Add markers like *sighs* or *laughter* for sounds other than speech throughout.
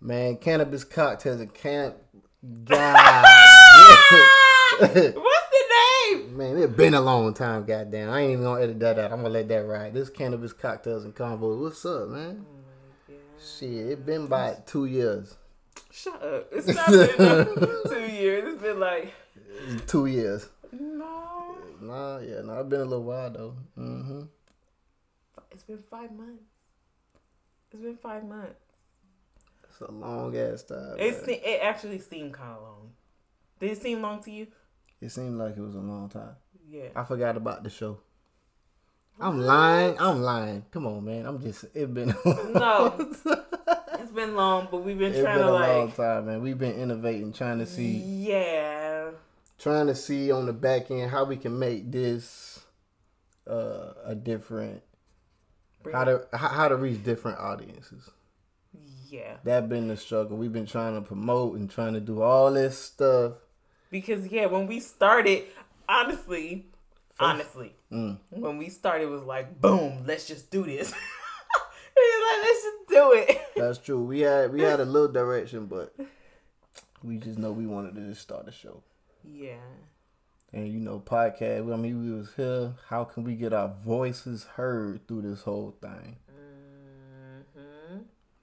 Man, cannabis cocktails and can. *laughs* God. What's the name? Man, it's been a long time, goddamn. I ain't even gonna edit that out. I'm gonna let that ride. This cannabis cocktails and convo. What's up, man? Shit, it been about two years. Shut up. It's not been *laughs* two years. It's been like Two years. no. Nah, yeah, no, it's been a little while though. Mm-hmm. It's been five months. It's been five months. It's a long ass time. It se- it actually seemed kind of long. Did it seem long to you? It seemed like it was a long time. Yeah. I forgot about the show. I'm lying. I'm lying. Come on, man. I'm just. It been. *laughs* No. It's been long, but we've been It's trying been to a long like. time, man. We've been innovating, trying to see, Yeah. trying to see on the back end how we can make this uh, a different, Bring how to how, how to reach different audiences. Yeah. That been the struggle. We've been trying to promote and trying to do all this stuff. Because yeah, when we started, honestly, honestly, Mm. when we started, it was like, boom, let's just do this. *laughs* Like, let's just do it. That's true. We had we had a little direction, but we just know we wanted to just start a show. Yeah. And you know, podcast. I mean, we was here. How can we get our voices heard through this whole thing?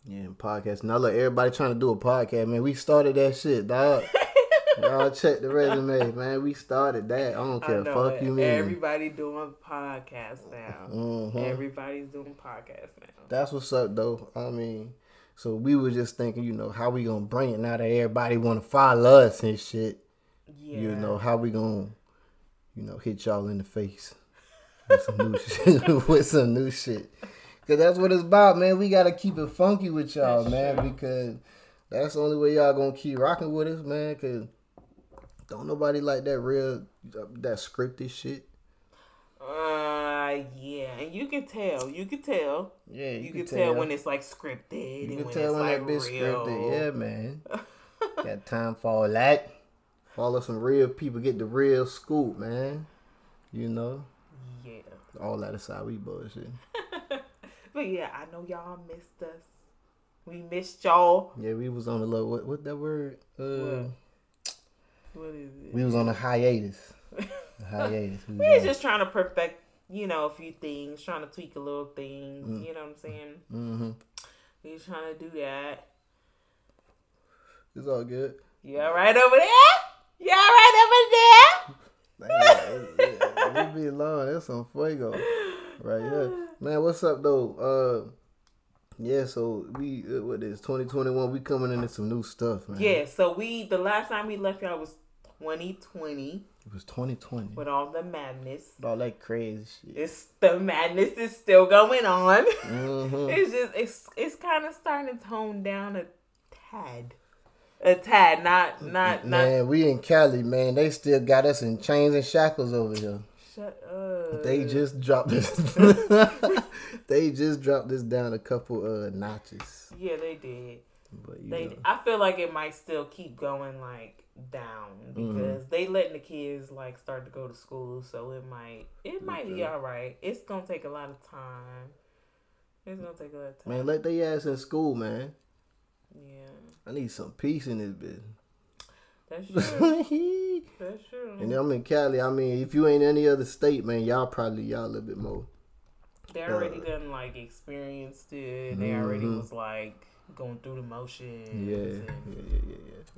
Yeah, podcast. Now look, everybody trying to do a podcast, man. We started that shit, dog. Y'all *laughs* check the resume, man. We started that. I don't I care. know Fuck you, man. Everybody doing podcasts now. Mhm. Everybody's doing podcasts now. That's what's up, though. I mean, so we were just thinking, you know, how we gonna bring it now that everybody want to follow us and shit. Yeah. You know, how we gonna, you know, hit y'all in the face with some new *laughs* shit. with some new shit. Cause that's what it's about, man. We gotta keep it funky with y'all, That's man, true. because that's the only way y'all gonna keep rocking with us, man. Cause don't nobody like that real, that scripted shit. Uh, yeah, and you can tell. You can tell. Yeah, You, can tell. when it's like scripted you can when tell it's when like that bitch real. scripted. Yeah, man. *laughs* Got time for all that. Follow some real people, get the real scoop, man. You know, Yeah. all that aside, we bullshit. *laughs* But yeah, I know y'all missed us. We missed y'all. Yeah, we was on a little what what that word? Uh, What? What is it? we was on a hiatus. A *laughs* hiatus. We We was just trying to perfect, you know, a few things, trying to tweak a little things. Mm. You know what I'm saying? Mhm. We was trying to do that. It's all good. You all right over there? You all right over there? Man, it, it, it be long. That's some fuego right here. *laughs* Man, what's up though? Uh, yeah. So we uh, what is 2021? We coming into some new stuff, man. Yeah. So we the last time we left y'all was 2020 It was 2020. with all the madness. All that crazy shit. It's the madness is still going on. hmm *laughs* it's just it's it's kind of starting to tone down a tad, a tad. Not not not. Man, we in Cali, man. They still got us in chains and shackles over here. Shut up. They just dropped this. *laughs* they just dropped this down a couple uh notches. yeah they did. But you They know, I feel like it might still keep going like down Mm-hmm. because they letting the kids like start to go to school, so it might it might be all right. It's gonna take a lot of time. It's gonna take a lot of time. man, let they ass in school, man. Yeah, I need some peace in this that's *laughs* true. that's true. and I'm in Cali. I mean, if you ain't any other state, man, y'all probably y'all a little bit more. They already Uh, done like experienced it. They already Mhm. was like going through the motions. Yeah, yeah, and- yeah, yeah,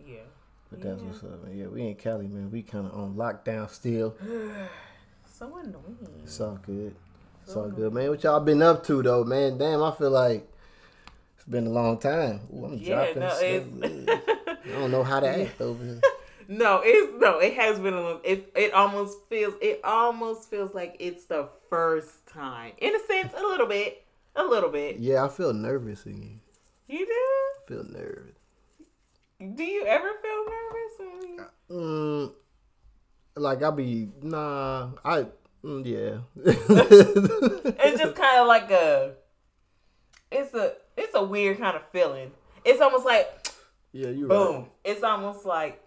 yeah. yeah. But that's Yeah. what's up, man. Yeah, we in Cali, man. We kind of on lockdown still. *sighs* So annoying. It's all good. It's all good, man. What y'all been up to though, man? Damn, I feel like it's been a long time. Ooh, I'm Yeah, dropping. no, it's *laughs* I don't know how to act over here. *laughs* no, it's no, it has been a little. It it almost feels it almost feels like it's the first time, in a sense, a little bit, a little bit. Yeah, I feel nervous again. You do? I feel nervous. Do you ever feel nervous? you- Mm, like I be nah. I mm, yeah. *laughs* It's just kind of like a. It's a it's a weird kind of feeling. It's almost like yeah, you boom. right. It's almost like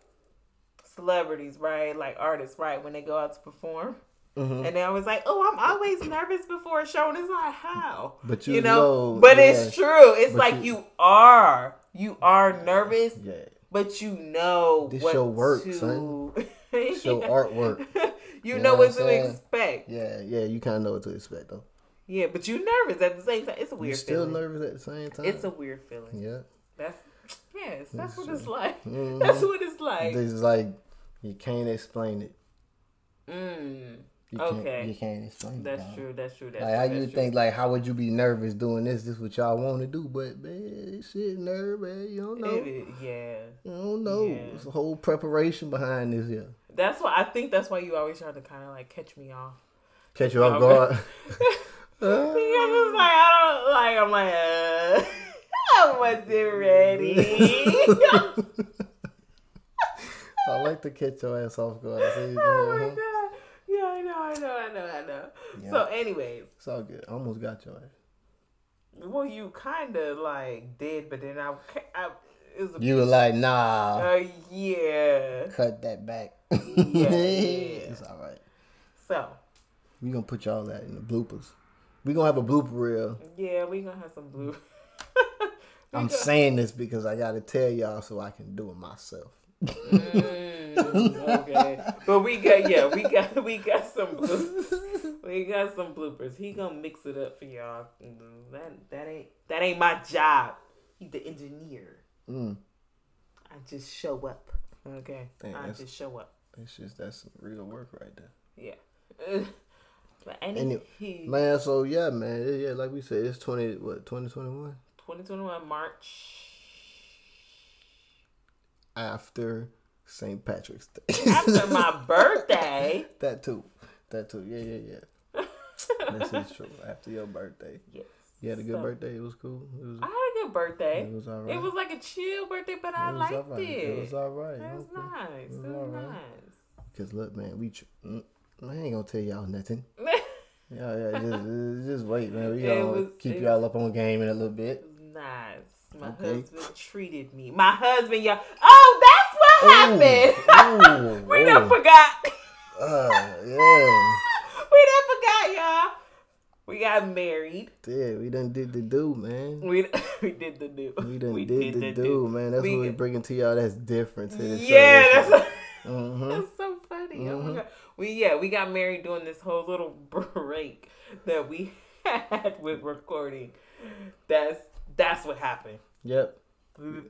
celebrities, right? Like artists, right? When they go out to perform. Mhm. And they always like, oh, I'm always nervous before a show, and it's like how, But you you know. know, but yeah. it's true. It's But like you- you, are you are nervous, Yeah. but you know This what your work, to, son. *laughs* Your artwork. *laughs* you, You know, know what what to saying? expect. Yeah, yeah, you kind of know what to expect though. Yeah, but you nervous at the same time. It's a weird still feeling. nervous at the same time. It's a weird feeling. yeah. That's yes, that's what it's like. *laughs* Mhm. That's what it's like. This is like you can't explain it. Mm, You Okay. Can't, you can't explain that's it. true. That's true. That's Like true. how you true. think like how would you be nervous doing this? This what y'all want to do, but man, shit, nerve, man. You don't know. It is- yeah, You don't know. Yeah. It's a whole preparation behind this here. that's why I think that's why you always try to kind of like catch me off. Catch you off guard. *laughs* Because it's like I don't like. I'm like, uh, *laughs* I wasn't ready. *laughs* I like to catch your ass off guard. *laughs* Oh my god! Yeah, I know, I know, I know, I know. Yeah. So, anyways, It's all good. I almost got your ass. well, you kind of like did, but then I, I it was a You were like, nah, Uh, yeah. cut that back. yeah. *laughs* it's all right. So, We gonna put y'all that in the bloopers. We gonna have a blooper reel. yeah, we gonna have some blue. I'm *laughs* saying this because I gotta tell y'all so I can do it myself. Mm, okay, but we got yeah, we got we got some bloopers. we got some bloopers. He gonna mix it up for y'all. That that ain't that ain't my job. He's the engineer. Mm. I just show up. Okay, Dang, I just show up. It's just that's some real work right there. Yeah. *laughs* but any Anyway, he, Man, so yeah, man, yeah, yeah, like we said, it's twenty what twenty twenty one 2021 March. after St. Patrick's Day. After my *laughs* birthday. that too, that too. Yeah, yeah, yeah. *laughs* this is true. After your birthday, Yes. you had a good So, birthday. It was cool. It was. I had a good birthday. It was all right. It was like a chill birthday, but I It was liked right. it. It was all right. It was okay. nice. It It was was, all right. nice. Cause look, man, we. Tr- mm, I ain't gonna tell y'all nothing. *laughs* Yeah, yeah, just, just wait, man. We It gonna was- keep y'all up on game in a little bit. Nice. My Okay. husband treated me. My husband, y'all. Oh, that's what happened. *laughs* Ooh, we ooh. done forgot. Uh, yeah. *laughs* we done forgot, y'all. We got married. Yeah, we done did the do, man. We *laughs* we did the do. We done did, the do, man. That's We what we bringing to y'all. That's different to the Yeah, show. that's. hmm That's so funny. Oh my Mhm. god. We yeah, we got married during this whole little break that we had with recording. That's that's what happened. Yep.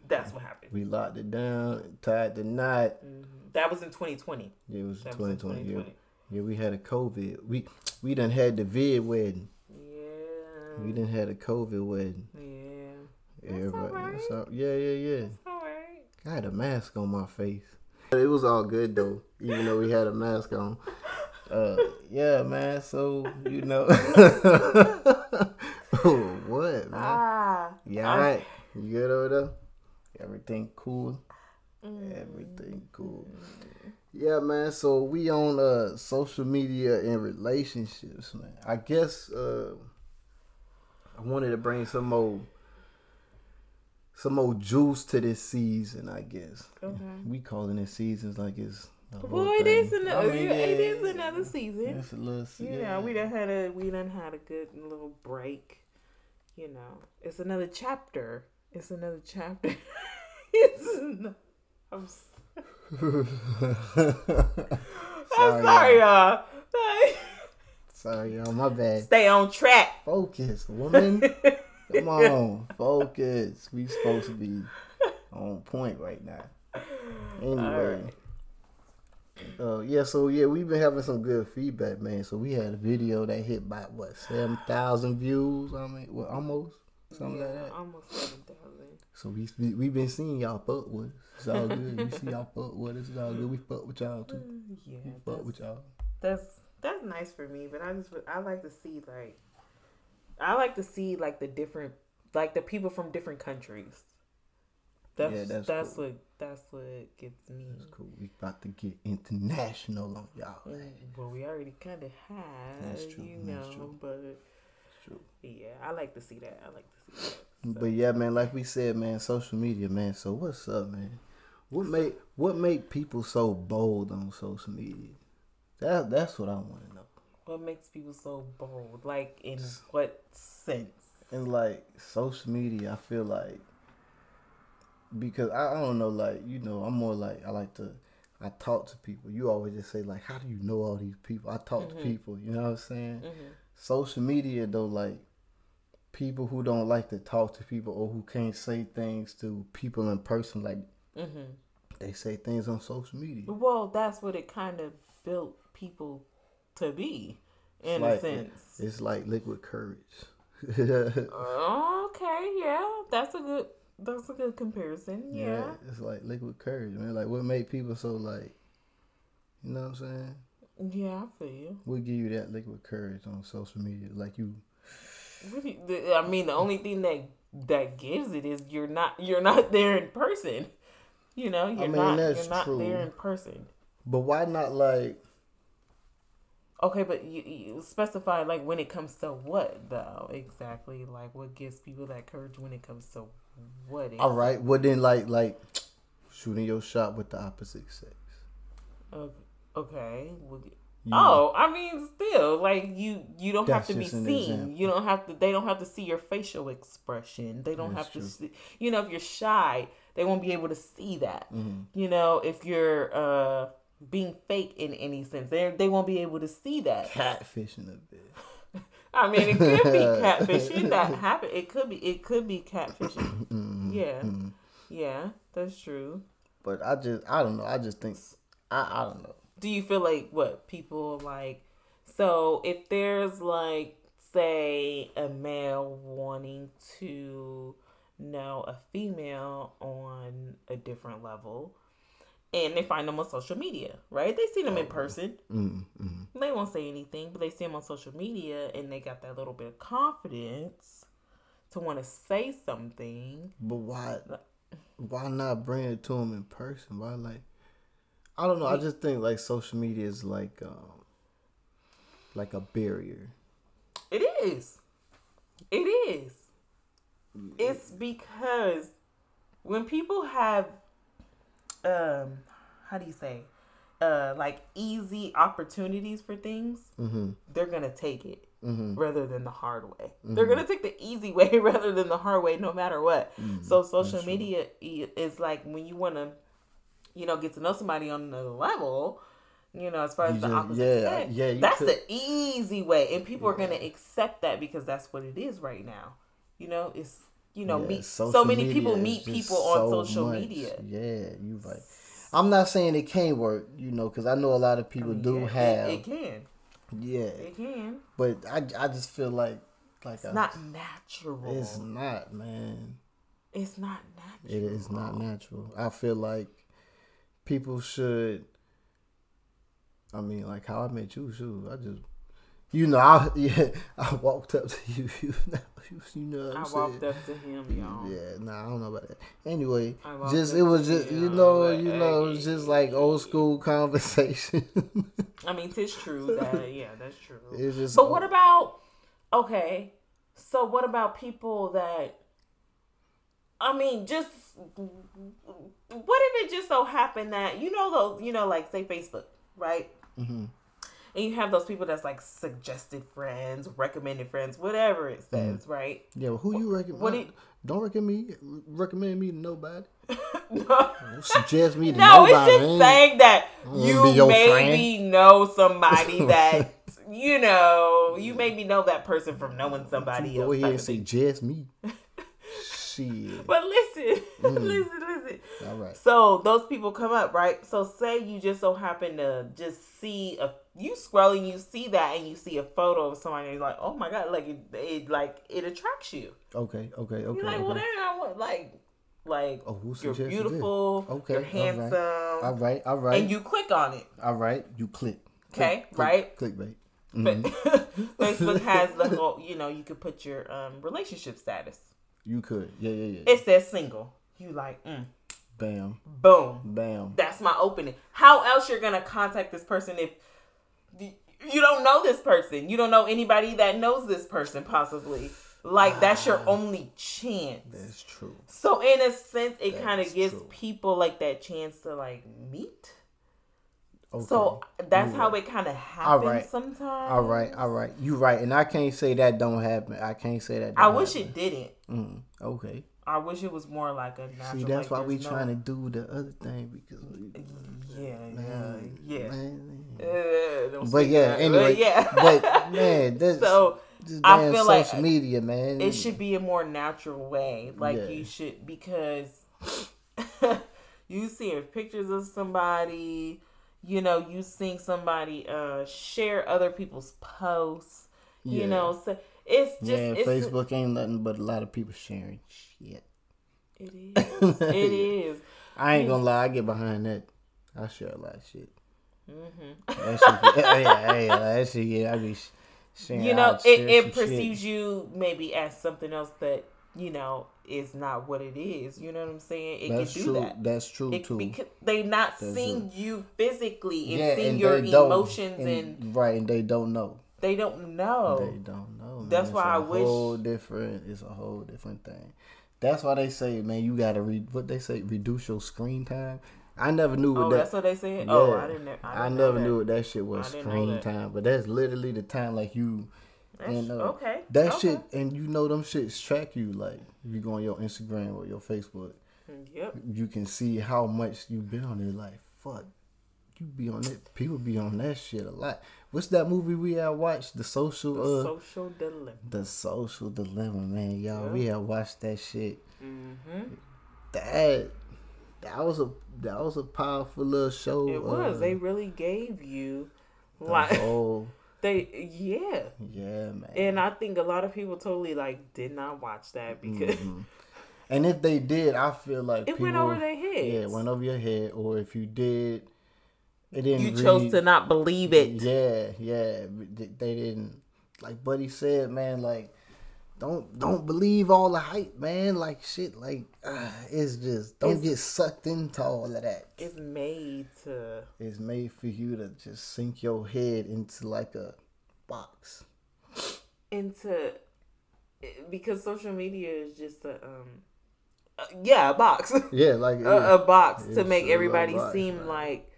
That's what happened. We locked it down, tied the knot. Mhm. That was in 2020. Yeah, it was That was 2020. Yeah. yeah, we had a COVID. We we done had the vid wedding. Yeah. We done had a COVID wedding. Yeah. That's Everybody- that's all- yeah, yeah, yeah. All right. I had a mask on my face. It was all good though, even though we had a mask on. Uh, yeah, man. So you know, *laughs* what, man? Ah. Yeah, all right. You good over there? Everything cool. Everything cool. Yeah, man. So we on uh social media and relationships, man. I guess uh I wanted to bring some more some more juice to this season, I guess. Okay. We calling it seasons like it's Well, it is another. I mean, yeah, is another season. It's a little se- You know, we done had a we done had a good little break. You know, it's another chapter. It's another chapter. *laughs* it's. An, I'm. s- *laughs* I'm sorry, y'all. *laughs* Sorry, y'all. My bad. Stay on track. Focus, woman. Come on, focus. We supposed to be on point right now. Anyway. Uh, yeah, so yeah, we've been having some good feedback, man. So we had a video that hit by what seven thousand views. I mean, well, almost something like that. Almost seven thousand. So we we been seeing y'all fuck with us. It's all good. we see y'all fuck with us. It's all good. We fuck with y'all too. Yeah, We fuck with y'all. that's that's nice for me. But I just I like to see like I like to see like the different like the people from different countries. That's Yeah, that's that's, cool. what that's what gets me. It's cool. We about to get international on y'all. Mm, Well, we already kind of have, That's true, you that's know, true. but It's true. yeah, I like to see that. I like to see that. But yeah, man, like we said, man, social media, man. So what's up, man? What make what make people so bold on social media? That that's what I want to know. What makes people so bold? Like in what sense? And like social media, I feel like because I, I don't know, like you know, I'm more like I like to. I talk to people. You always just say like, "How do you know all these people?" I talk Mm-hmm. to people. You know what I'm saying? Social media though, like people who don't like to talk to people or who can't say things to people in person, like Mm-hmm. they say things on social media. Well, that's what it kind of built people to be, in like, a sense. It's like liquid courage. *laughs* Okay, yeah, that's a good that's a good comparison. Yeah. it's like liquid courage, man. Like what made people so like, you know what I'm saying? Yeah, I feel you. What give you that liquid courage on social media? Like you, What do you- the- I mean, the only thing that that gives it is you're not you're not *laughs* there in person. You know, you're mean, not that's you're not true. there in person. but why not like? Okay, but you, you specify like when it comes to what though exactly? Like what gives people that courage when it comes to what? All right, well then like like shooting your shot with the opposite sex. Okay. You- Oh, I mean, still, like you, you don't have to be seen. example. You don't have to. They don't have to see your facial expression. They don't That's have to see. You know, if you're shy, they won't be able to see that. Mm-hmm. You know, if you're uh being fake in any sense, they they won't be able to see that. catfishing a bit. I mean, it could be catfishing that *laughs* happen. It could be. It could be catfishing. Mm-hmm. Yeah, yeah, that's true. But I just I don't know. I just think I I don't know. do you feel like what people like so if there's like say a male wanting to know a female on a different level and they find them on social media right they see them in person Mm, mm. they won't say anything but they see them on social media and they got that little bit of confidence to want to say something But why why not bring it to them in person? Why like I don't know. I just think like social media is like um like a barrier. It is. It is. It's because when people have um how do you say uh like easy opportunities for things, Mm-hmm. they're gonna take it Mm-hmm. rather than the hard way. They're gonna take the easy *laughs* way rather than the hard way, no matter what. so social media i- is like when you wanna, you know, get to know somebody on another level. You know, as far as You the just- opposite yeah, sex, yeah, that's could- the easy way, and people are gonna accept that because that's what it is right now. You know, it's you know, Yeah, meet so many people meet people on so social much. media. Yeah, you right. I'm not saying it can't work, you know, because I know a lot of people do Yeah, it- have. it, can, yeah, it can. but I, I just feel like like It's I- not natural. It's not, man. It's not natural. It is not natural. I feel like people should. I mean, like how I met you, shoot. I just, you know, I *laughs* yeah, I walked up to *laughs* you. You know, you, you know what I'm I saying? walked up to him, y'all. Yeah, nah, I don't know about that. Anyway, just it was just you know, you know, it was just like old school *laughs* conversation. I mean, it's true that yeah, that's true. it's just. But what about okay? So what about people that? I mean, just what if it just so happened that you know those you know like say Facebook, right? hmm And you have those people that's like suggested friends, recommended friends, whatever it mm. says, right? Yeah, well, who you recommend? What you- don't recommend me. Recommend me to nobody. *laughs* no, suggest me to it's nobody. just man. saying that you maybe know somebody *laughs* that you know. You maybe know that person from knowing somebody else. Go ahead and suggest me. *laughs* Shit. But listen, *laughs* Mm. listen, listen. All right. So those people come up, right? So say you just so happen to just see a you scrolling, you see that, and you see a photo of somebody, and you're like, oh my god, like it, it like it attracts you. Okay. Okay. Okay. You're like, well, okay. then I want like, like Oh, who you're beautiful, this? Okay, you're all right. handsome, All right. All right. and you click on it. all right. You click. Okay, Click, right? Click, clickbait. But Mm-hmm. *laughs* Facebook has the *laughs* whole, you know, you could put your um relationship status. You could. Yeah. Yeah. Yeah. It says single. You like, mm, Bam. boom. Bam. That's my opening. How else you're gonna contact this person if you don't know this person? You don't know anybody that knows this person possibly. Like that's your only chance. That's true. So in a sense, it kind of gives true. people like that chance to like meet. Okay. So that's You how right. it kind of happens right. sometimes. All right. All right. You right. And I can't say that don't happen. I can't say that. I wish happen. it didn't. Mm, okay. I wish it was more like a natural. See, that's like why we no- trying to do the other thing because we, Yeah, man, yeah, yeah. man. Uh, But yeah, that. anyway, But yeah. but man, *laughs* that's so just I feel like social media, man. it should be a more natural way. Like Yeah. you should because *laughs* you seeing pictures of somebody, you know, you seeing somebody uh share other people's posts, Yeah. you know, so it's just yeah, it's Facebook ain't nothing but a lot of people sharing shit. it is. it *laughs* is. I ain't gonna lie, I get behind that. I share a lot of shit. Mm-hmm. That shit, *laughs* yeah, that shit, yeah, I be sharing. You know, it, it perceives shit. you maybe as something else that, you know, is not what it is. You know what I'm saying? It That's can do true. that. That's true It, too. because they not That's seeing you physically and yeah, seeing and your emotions and, and right, and they don't know. they don't know. They don't know. Man. That's It's why I wish- Whole different. It's a whole different thing. That's why they say, man, you gotta read what they say, reduce your screen time. I never knew what oh, that. that's what they said. Oh, I didn't. I, I, didn't know never knew what that shit was I screen time, but that's literally the time like you That's, and uh, okay. that okay. shit and you know them shits track you like if you go on your Instagram or your Facebook, Yep. you can see how much you been on there. Like fuck, you be on it. People be on that shit a lot. What's that movie we had watched? The social, The uh, social dilemma. the social dilemma, man. Y'all, we had watched that shit. Mm-hmm. That that was a that was a powerful little show. It was. uh, They really gave you, like, *laughs* whole, they yeah. yeah, man. And I think a lot of people totally like did not watch that because Mhm. And if they did, I feel like it people, went over their heads. Yeah, it went over your head. Or if you did, it didn't. you chose to not believe it. Yeah, yeah. They didn't. Like Buddy said, man. Like, don't don't believe all the hype, man. Like shit. Like, uh, it's just don't It's- get sucked into all of that. It's made to It's made for you to just sink your head into like a box. into because social media is just a um uh, yeah a box *laughs* Yeah, like a, a box to make everybody box, seem like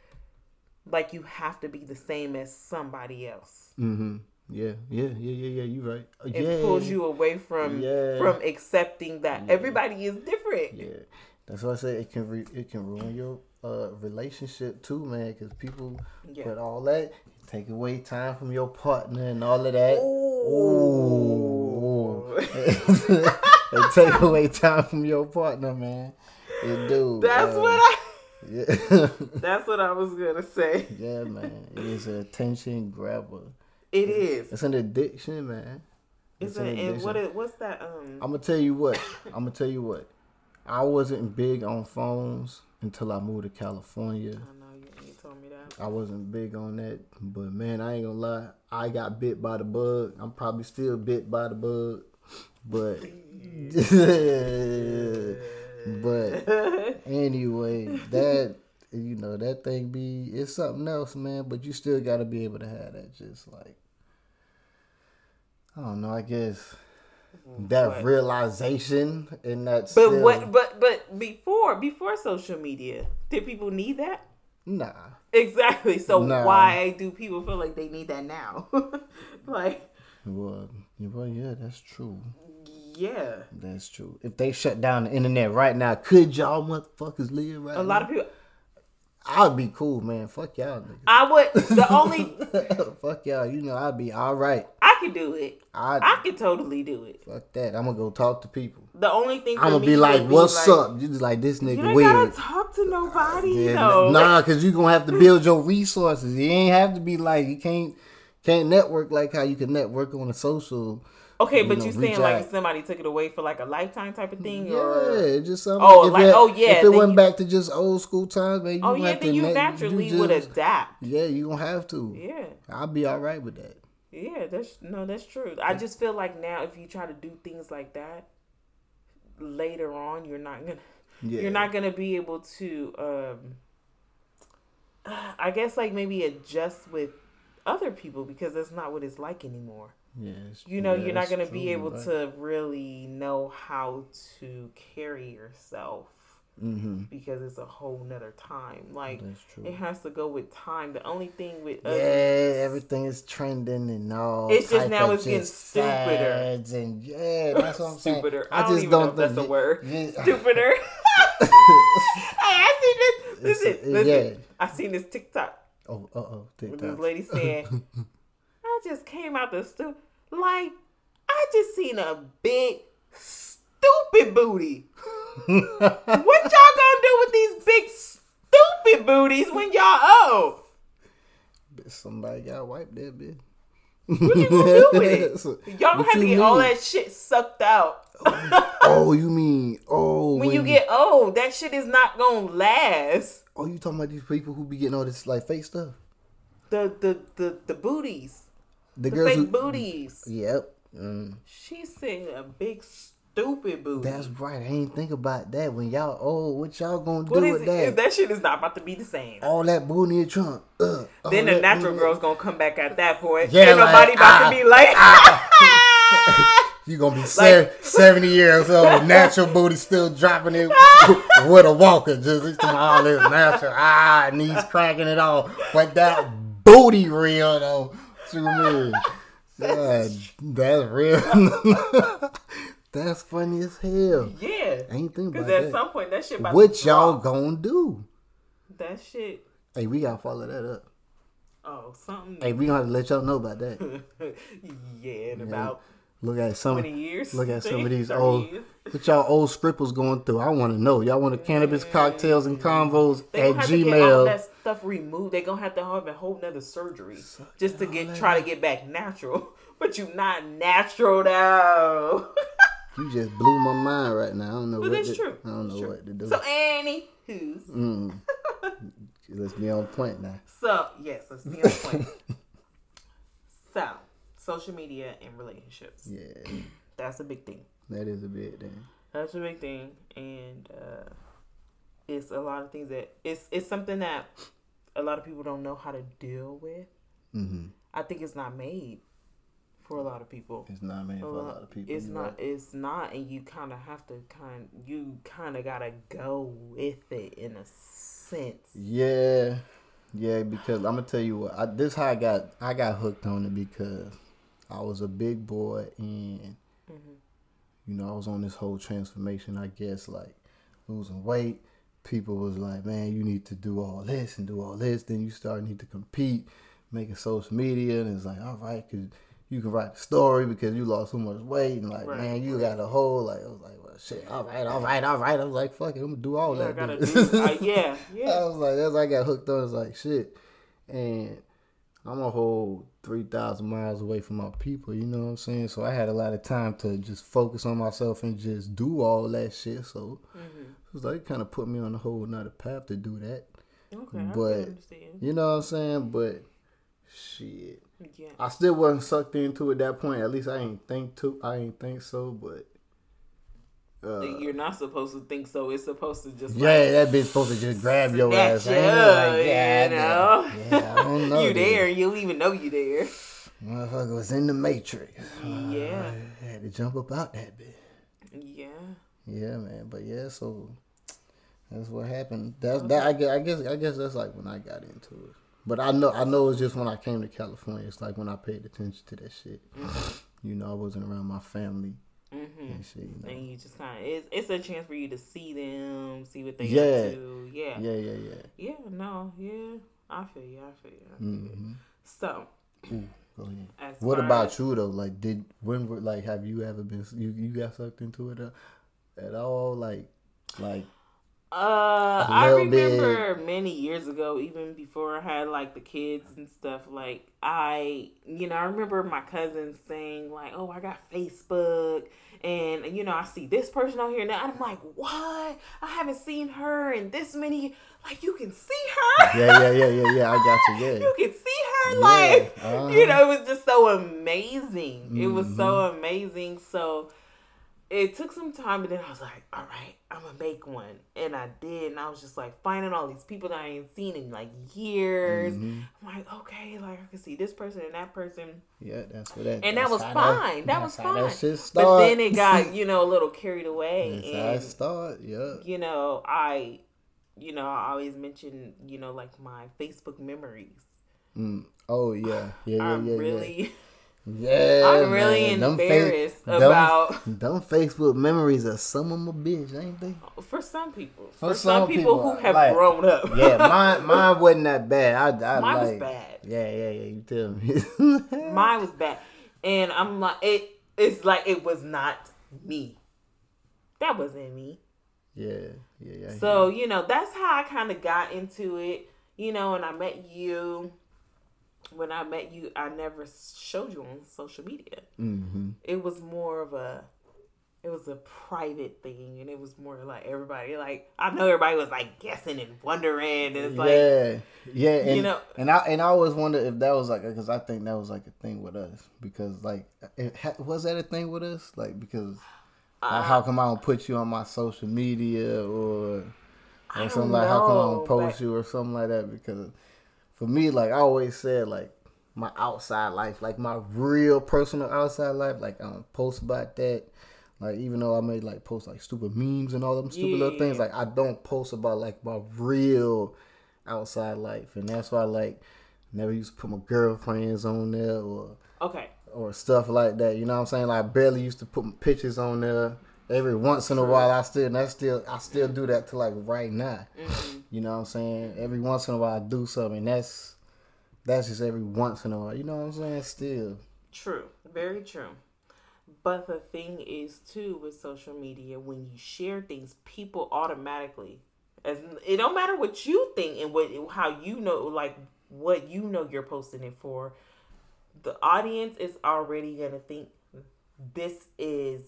like you have to be the same as somebody else. Mm-hmm. Yeah, yeah, yeah, yeah, yeah. You right. Uh, It yeah. pulls you away from Yeah. from accepting that everybody is different. Yeah, that's why I say it can re- it can ruin your uh relationship too, man. Because people Yeah. put all that take away time from your partner and all of that. Ooh. *laughs* they take away time from your partner, man. It do. That's what I Yeah, *laughs* that's what I was gonna say. yeah, man. It is an attention grabber. It is. It's an addiction, man. It's an a, and what addiction. is what's that um I'm gonna tell you what. *laughs* I'm gonna tell you what. I wasn't big on phones until I moved to California. I know you, you told me that. I wasn't big on that, but man, I ain't gonna lie. I got bit by the bug. I'm probably still bit by the bug, but *laughs* but *laughs* that thing be it's something else, man. But you still got to be able to have that. Just like I don't know. I guess mm, that What? realization and that. But still, what but but before before social media, did people need that? Nah. Exactly. So Nah. why do people feel like they need that now? *laughs* like Well, well, yeah, that's true. yeah. That's true. If they shut down the internet right now, could y'all motherfuckers live right A lot of people I'd be cool, man. Fuck y'all niggas. I would the only *laughs* Fuck y'all. You know I'd be all right. I could do it. I I could totally do it. fuck that. I'm gonna go talk to people. The only thing I'm gonna be like, would "What's like, up?" You just like this You nigga don't weird. gotta talk to nobody. Yeah, though. nah, cause you gonna have to build your resources. You ain't have to be like you can't can't network like how you can network on a social. Okay, you but know, you saying like out. somebody took it away for like a lifetime type of thing, Yeah, or just something. Oh, if like- it, oh, yeah, If it went you- back to just old school times, man, oh yeah, have then to you naturally you would adapt. Yeah, you gonna have to. Yeah, I'll be all right with that. yeah, that's no, that's true. I just feel like now if you try to do things like that later on, you're not gonna Yeah, you're not gonna be able to. um I guess like maybe adjust with other people because that's not what it's like anymore. Yeah, you know yeah, you're not going to be able right. to really know how to carry yourself mm-hmm. because it's a whole nother time. Like it has to go with time. The only thing with yeah, everything is trending and all. It's just now it's getting stupider and yeah, that's what I'm stupider. saying. I, I just don't, don't think that's a word. Yeah. *laughs* Stupider. *laughs* *laughs* hey, I see this. Listen, listen. Yeah. I seen this TikTok. Oh, uh oh, TikTok. This lady said, "I just came out the stu like I just seen a big." stupid booty. *laughs* what y'all gonna do with these big stupid booties when y'all old? Somebody got wiped that bitch. What you gonna do with it? *laughs* Y'all gonna have to get mean? all that shit sucked out. oh, oh you mean oh when, when, you get old, that shit is not gonna last. Oh, you talking about these people who be getting all this like fake stuff? The the the the booties. The, the girls who, booties. Yep. Mm. She said a big stupid booty. That's right. I ain't think about that. When y'all oh, what y'all gonna do with it? that? That shit is not about to be the same. All that booty and trunk. Uh, then the natural girl's gonna come back at that point. Yeah, Ain't like, nobody about ah, to be like. Ah. *laughs* You gonna be like, *laughs* 70 years old, natural booty still dropping it *laughs* with a walker. Just all this natural, ah, knees cracking it all. But that booty real though. God, that's real. *laughs* That's funny as hell. Yeah. Ain't think about that. Because at some point, that shit. what y'all gonna do? That shit. Hey, we gotta follow that up. Oh, something. Hey, we gonna have to let y'all know about that. *laughs* yeah, in yeah. about. Look at some. years. Look at some of these old. Years. What y'all old scripples going through? I want to know. Y'all want the cannabis cocktails and convos at Gmail. that stuff removed. They gonna have to have a whole nother surgery just to get try to get back natural. *laughs* But you not natural though. *laughs* You just blew my mind right now. I don't know but what that's to, true. I don't know true. what to do. So Annie, who's mm. *laughs* let's be on point now. So yes, let's be on point. so social media and relationships. Yeah, *clears throat* that's a big thing. That is a big thing. That's a big thing, and uh, it's a lot of things that it's it's something that a lot of people don't know how to deal with. Mm-hmm. I think it's not made for a lot of people. It's not made for a lot of people. It's not. Right. It's not, and you kind of have to kind. You kind of gotta go with it in a sense. Yeah, yeah. Because I'm gonna tell you what. I, this how I got. I got hooked on it because I was a big boy and. Mm-hmm. You know, I was on this whole transformation. I guess like losing weight. People was like, "Man, you need to do all this and do all this." Then you start need to compete, making social media, and it's like, all right, because you can write a story because you lost so much weight and like right. man you got a whole like I was like well shit all right all right all right I was like fuck it I'm gonna do all yeah, that do, uh, yeah *laughs* yeah I was like as I got hooked on it's like shit and I'm a whole three thousand miles away from my people you know what I'm saying so I had a lot of time to just focus on myself and just do all that shit so mm-hmm. it was like kind of put me on a whole another path to do that okay but you know what I'm saying but shit yeah. I still wasn't sucked into at that point. At least I ain't think to. I ain't think so, but. Uh, You're not supposed to think so. It's supposed to just yeah, like, that bitch supposed to just grab your ass. You, like, yeah, you know, yeah, I don't *laughs* know. you there? You don't even know you there. Motherfucker was in the matrix. Yeah, uh, had to jump up out that bitch. Yeah. Yeah, man. But yeah, so that's what happened. That's that. I guess. I guess. I guess that's like when I got into it. But I know I know it's just when I came to California. It's like when I paid attention to that shit. Mm-hmm. You know, I wasn't around my family. Mm-hmm. And, shit, you know. and you just kind of it's, it's a chance for you to see them, see what they yeah. do. Yeah, yeah, yeah, yeah. Yeah, no, yeah, I feel you. I feel you. I feel mm-hmm. you. So, Ooh, what about you though? Like, did when were like have you ever been you you got sucked into it uh, at all? Like, like uh, I remember bit. many years ago, even before I had like the kids and stuff. Like I, you know, I remember my cousins saying like, "Oh, I got Facebook." And you know, I see this person on here now. I'm like, what? I haven't seen her in this many. Like, you can see her. Yeah, yeah, yeah, yeah, yeah. I got you. Yeah, *laughs* you can see her. Yeah. Like, *laughs* uh-huh. you know, it was just so amazing. Mm-hmm. It was so mm-hmm. amazing. So, it took some time, but then I was like, all right, I'm gonna make one, and I did, and I was just like finding all these people that I ain't seen in like years. Mhm. I'm like, okay, like I can see this person and that person, Yeah, that's what that. and that was fine. That, that's was fine. That but then it got you know a little *laughs* carried away, That's how it and start. Yeah. you know I, you know I always mention you know like my Facebook memories. Mm. Oh yeah, yeah, yeah, I'm yeah, really, yeah. *laughs* I'm really man. Them fa- embarrassed them- about. them Facebook memories are some of my bitch, ain't they? For some people, For for, some, some people, people, who uh, have like- grown up, Yeah, *laughs* mine mine wasn't that bad. I, I Mine was like, bad. Yeah, yeah, yeah. You tell me. *laughs* mine was bad, and I'm like, it. It's like it was not me. That wasn't me. yeah, yeah, yeah. So you know, that's how I kind of got into it. You know, and I met you. When I met you, I never showed you on social media. Mm-hmm. It was more of a, it was a private thing, and it was more like everybody like I know everybody was like guessing and wondering, and it's like yeah, yeah, and, you know- and I and I always wonder if that was like because I think that was like a thing with us because like it, was that a thing with us like because Uh, like, how come I don't put you on my social media or or something don't like how come I know, don't post but- you or something like that because for me like I always said like my outside life like my real personal outside life like I don't post about that like even though I may like post like stupid memes and all them stupid little things like I don't post about like my real outside life and that's why like never used to put my girlfriends on there or okay. or stuff like that. You know what I'm saying? Like I barely used to put my pictures on there. Every once in a while, I still, and I still, I still do that to like right now. Mm-hmm. You know what I'm saying? Every once in a while, I do something. That's that's just every once in a while. You know what I'm saying? Still, True, very true. But the thing is too with social media, when you share things, people automatically, as it don't matter what you think and what how you know, like what you know you're posting it for. The audience is already gonna think this is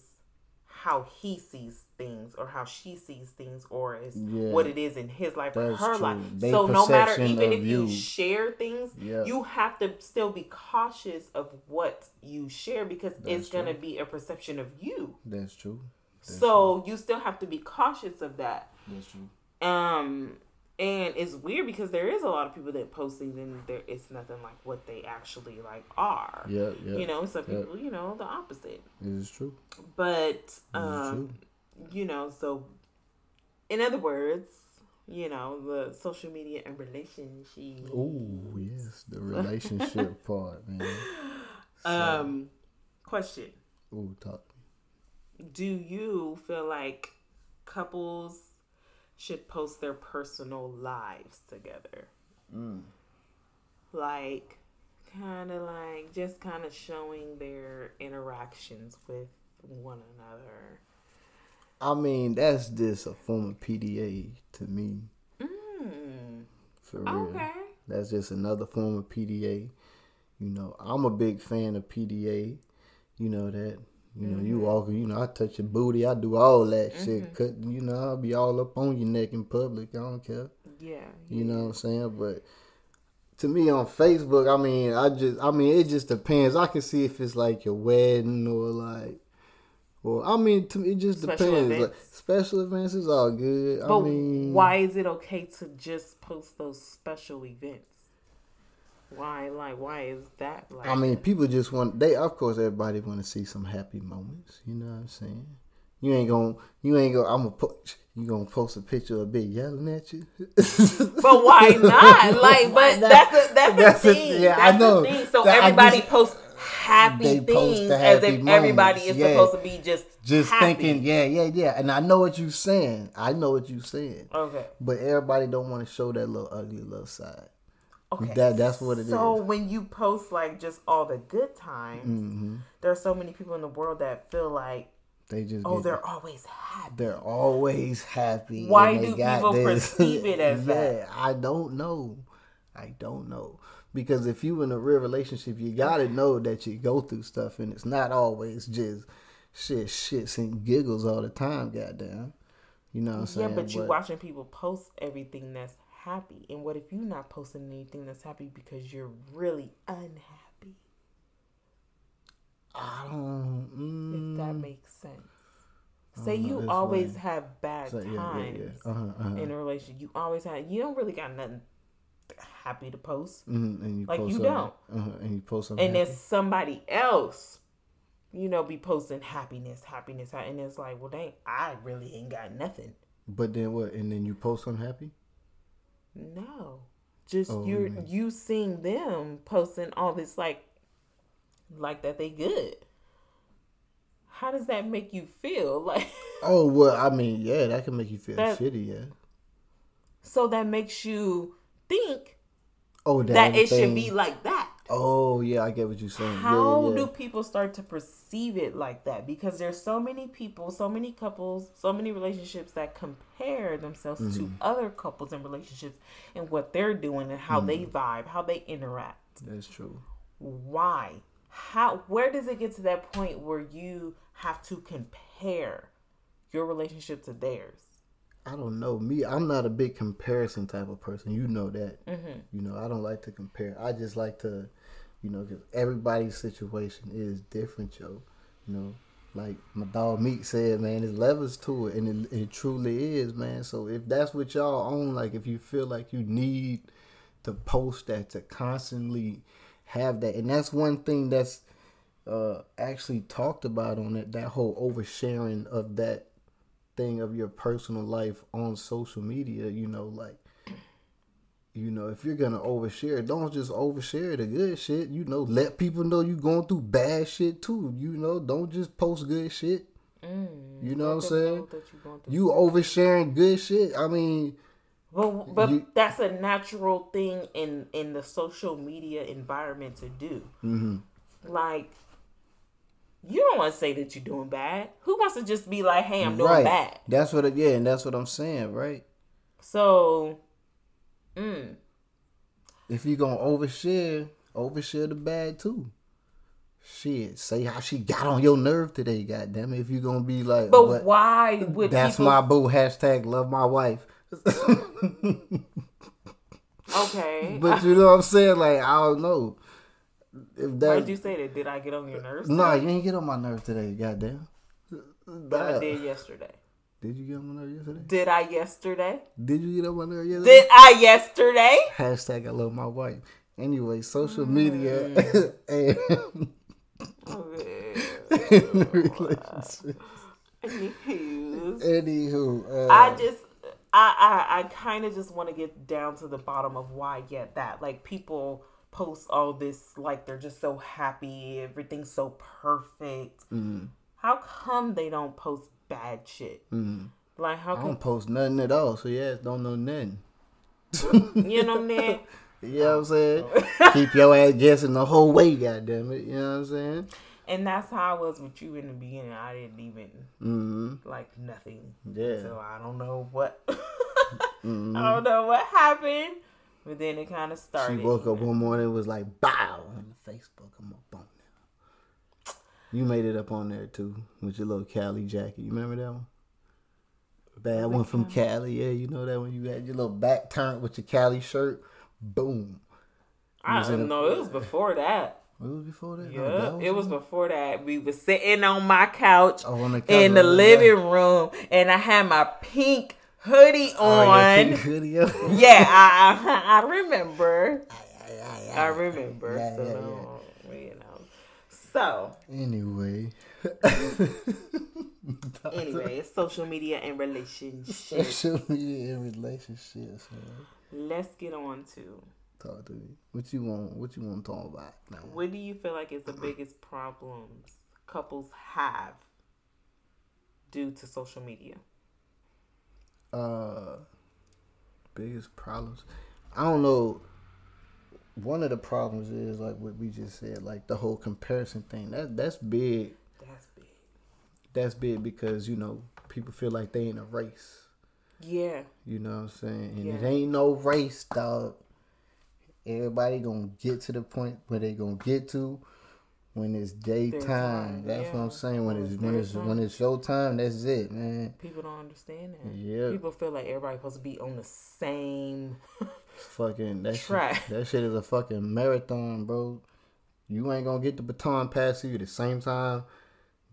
how he sees things or how she sees things or is Yeah. what it is in his life or her true. life. They so no matter even if you you. share things, Yeah. you have to still be cautious of what you share because That's it's going to be a perception of you. that's true. That's so you still have to be cautious of that. That's true. Um and it's weird because there is a lot of people that post things and there it's nothing like what they actually like are. Yeah, yeah. You know, some yeah. people, you know, the opposite. It is true. But um true. you know, so in other words, you know, the social media and relationship. Oh yes, the relationship *laughs* part, man. So, *laughs* Um, question: ooh, talk. Do you feel like couples should post their personal lives together? Mm. Like, kind of like just kind of showing their interactions with one another. I mean, that's just a form of PDA to me, Mm, for real. okay. That's just another form of PDA. You know, I'm a big fan of PDA. You know that. You know, you mm-hmm. walk, you know, I touch your booty, I do all that shit. Mm-hmm. Cut, you know, I'll be all up on your neck in public. I don't care. Yeah. You know what I'm saying? But to me on Facebook, I mean, I just, I mean, it just depends. I can see if it's like your wedding or like, or I mean, to me, it just Special depends. Like, events. special events is all good. But I mean, why is it okay to just post those special events? Why, like, why is that like? I mean, people just want they. Of course, everybody want to see some happy moments. You know what I'm saying? You ain't gonna, you ain't gonna. I'm gonna put. You gonna post a picture of a big yelling at you? *laughs* but why not? Like, but that's the that's the That's the- thing. yeah, that's I know. thing. So That- everybody just- posts happy They things the as happy if everybody is yeah. supposed to be just just happy. thinking, yeah, yeah, yeah. And I know what you're saying. I know what you're saying. Okay. But everybody don't want to show that little ugly little side. Okay. That that's what it is. so when you post like just all the good times, hmm there are so many people in the world that feel like, They just oh, they're always happy. they're always happy. Why do got people this. perceive it as *laughs* yeah, that? I don't know. I don't know. Because if you in a real relationship, you gotta know that you go through stuff and it's not always just shit, shits and giggles all the time, goddamn. You know what I'm Yeah, saying? Yeah, but you watching people post everything that's happy, and what if you're not posting anything that's happy because you're really unhappy? I don't If that mm, makes sense. Say you it's always lame. have bad So, yeah, yeah, times yeah. Uh-huh, uh-huh. in a relationship. You always have. You don't really got nothing happy to post. Mhm, and you Like, post you don't. Uh-huh, and you post something. and happy. then somebody else, you know, be posting happiness, happiness, and it's like, well, dang, I really ain't got nothing. But then what? And then you post something happy? No, just Oh, you're yeah. you seeing them posting all this like, like that they good. How does that make you feel? *laughs* Like, Oh well, I mean, yeah, that can make you feel That- shitty, yeah. so that makes you think Oh, that, that it should be like that. Oh yeah, I get what you're saying. How yeah, yeah, do people start to perceive it like that? Because there's so many people, so many couples, so many relationships that compare themselves to Mm-hmm. other couples and relationships and what they're doing and how they Mm-hmm. vibe, how they interact. That's true. Why? How where does it get to that point where you have to compare your relationship to theirs? I don't know. Me, I'm not a big comparison type of person. You know that. Mm-hmm. You know, I don't like to compare. I just like to, you know, because everybody's situation is different, yo. You know, like my dog Meek said, man, there's levels to it, and it, it truly is, man. So if that's what y'all own, like if you feel like you need to post that to constantly have that, and that's one thing that's uh actually talked about on it, that whole oversharing of that thing of your personal life on social media, you know, like you know, if you're gonna overshare, don't just overshare the good shit. You know, let people know you're going through bad shit too. You know, don't just post good shit. you know what I'm saying? through You oversharing good shit. I mean, But but You- that's a natural thing in in the social media environment to do. Mm-hmm. Like, you don't want to say that you're doing bad. Who wants to just be like, "Hey, I'm doing right? bad"? That's what. It, yeah, and that's what I'm saying, right? So, mm, If you gonna overshare, overshare the bad too. Shit, say how she got on your nerve today, goddamn it. If you gonna be like, but why would that's people? my boo. Hashtag love my wife. *laughs* okay, But you know what I'm saying? Like I don't know. If that did you say that? Did I get on your nerves? no, today? you ain't get on my nerve today, goddamn. But I did yesterday. Did you get on my nerve yesterday? Did I yesterday? Did you get on my nerve yesterday? Did I yesterday? Hashtag I love my wife. Anyway, social media Mm. *laughs* and Okay. *laughs* relationships. Anywho, Anywho, uh, I just I I, I kind of just want to get down to the bottom of why get that like people post all this like they're just so happy everything's so perfect Mm-hmm. how come they don't post bad shit like how I don't post nothing at all, so yeah, don't know nothing. you know what Nick *laughs* You know what I'm saying? *laughs* Keep your ass guessing the whole way, goddamn it. You know what I'm saying? and that's how I was with you in the beginning I didn't even Mm-hmm. like nothing Yeah. so I don't know what *laughs* Mhm. I don't know what happened but then it kind of started. She woke up one morning and was like, bow, on the Facebook. I'm on there. You made it up on there too with your little Cali jacket. You remember that one? Bad one from Cali. Yeah, you know that one. You had your little back turned with your Cali shirt. Boom. I don't know. It was before that. It was before that? No, Yeah, that it was before that. We was sitting on my couch Oh, on the couch in the living room, and I had my pink hoodie Oh, your on. pink hoodie yeah, I, I I remember. I remember. Yeah, so, yeah, no. So Anyway. *laughs* anyway, it's social media and relationships. Social media and relationships, man. Let's get on to Talk to me. What you want? What you want to talk about? Now? what do you feel like is the biggest problems couples have due to social media? Uh, biggest problems. I don't know. One of the problems is like what we just said, like the whole comparison thing. That that's big. That's big. That's big because you know people feel like they in a race. Yeah. You know what I'm saying? And it ain't no race, dog. Everybody gonna get to the point where they gonna get to when it's daytime. time, That's what. I'm saying. When When it's it's when it's time. when it's your time, that's it, man. People don't understand that. Yeah. People feel like everybody's supposed to be on the same. Fucking that Try. shit. That shit is a fucking marathon, bro. You ain't gonna get the baton passed to you at the same time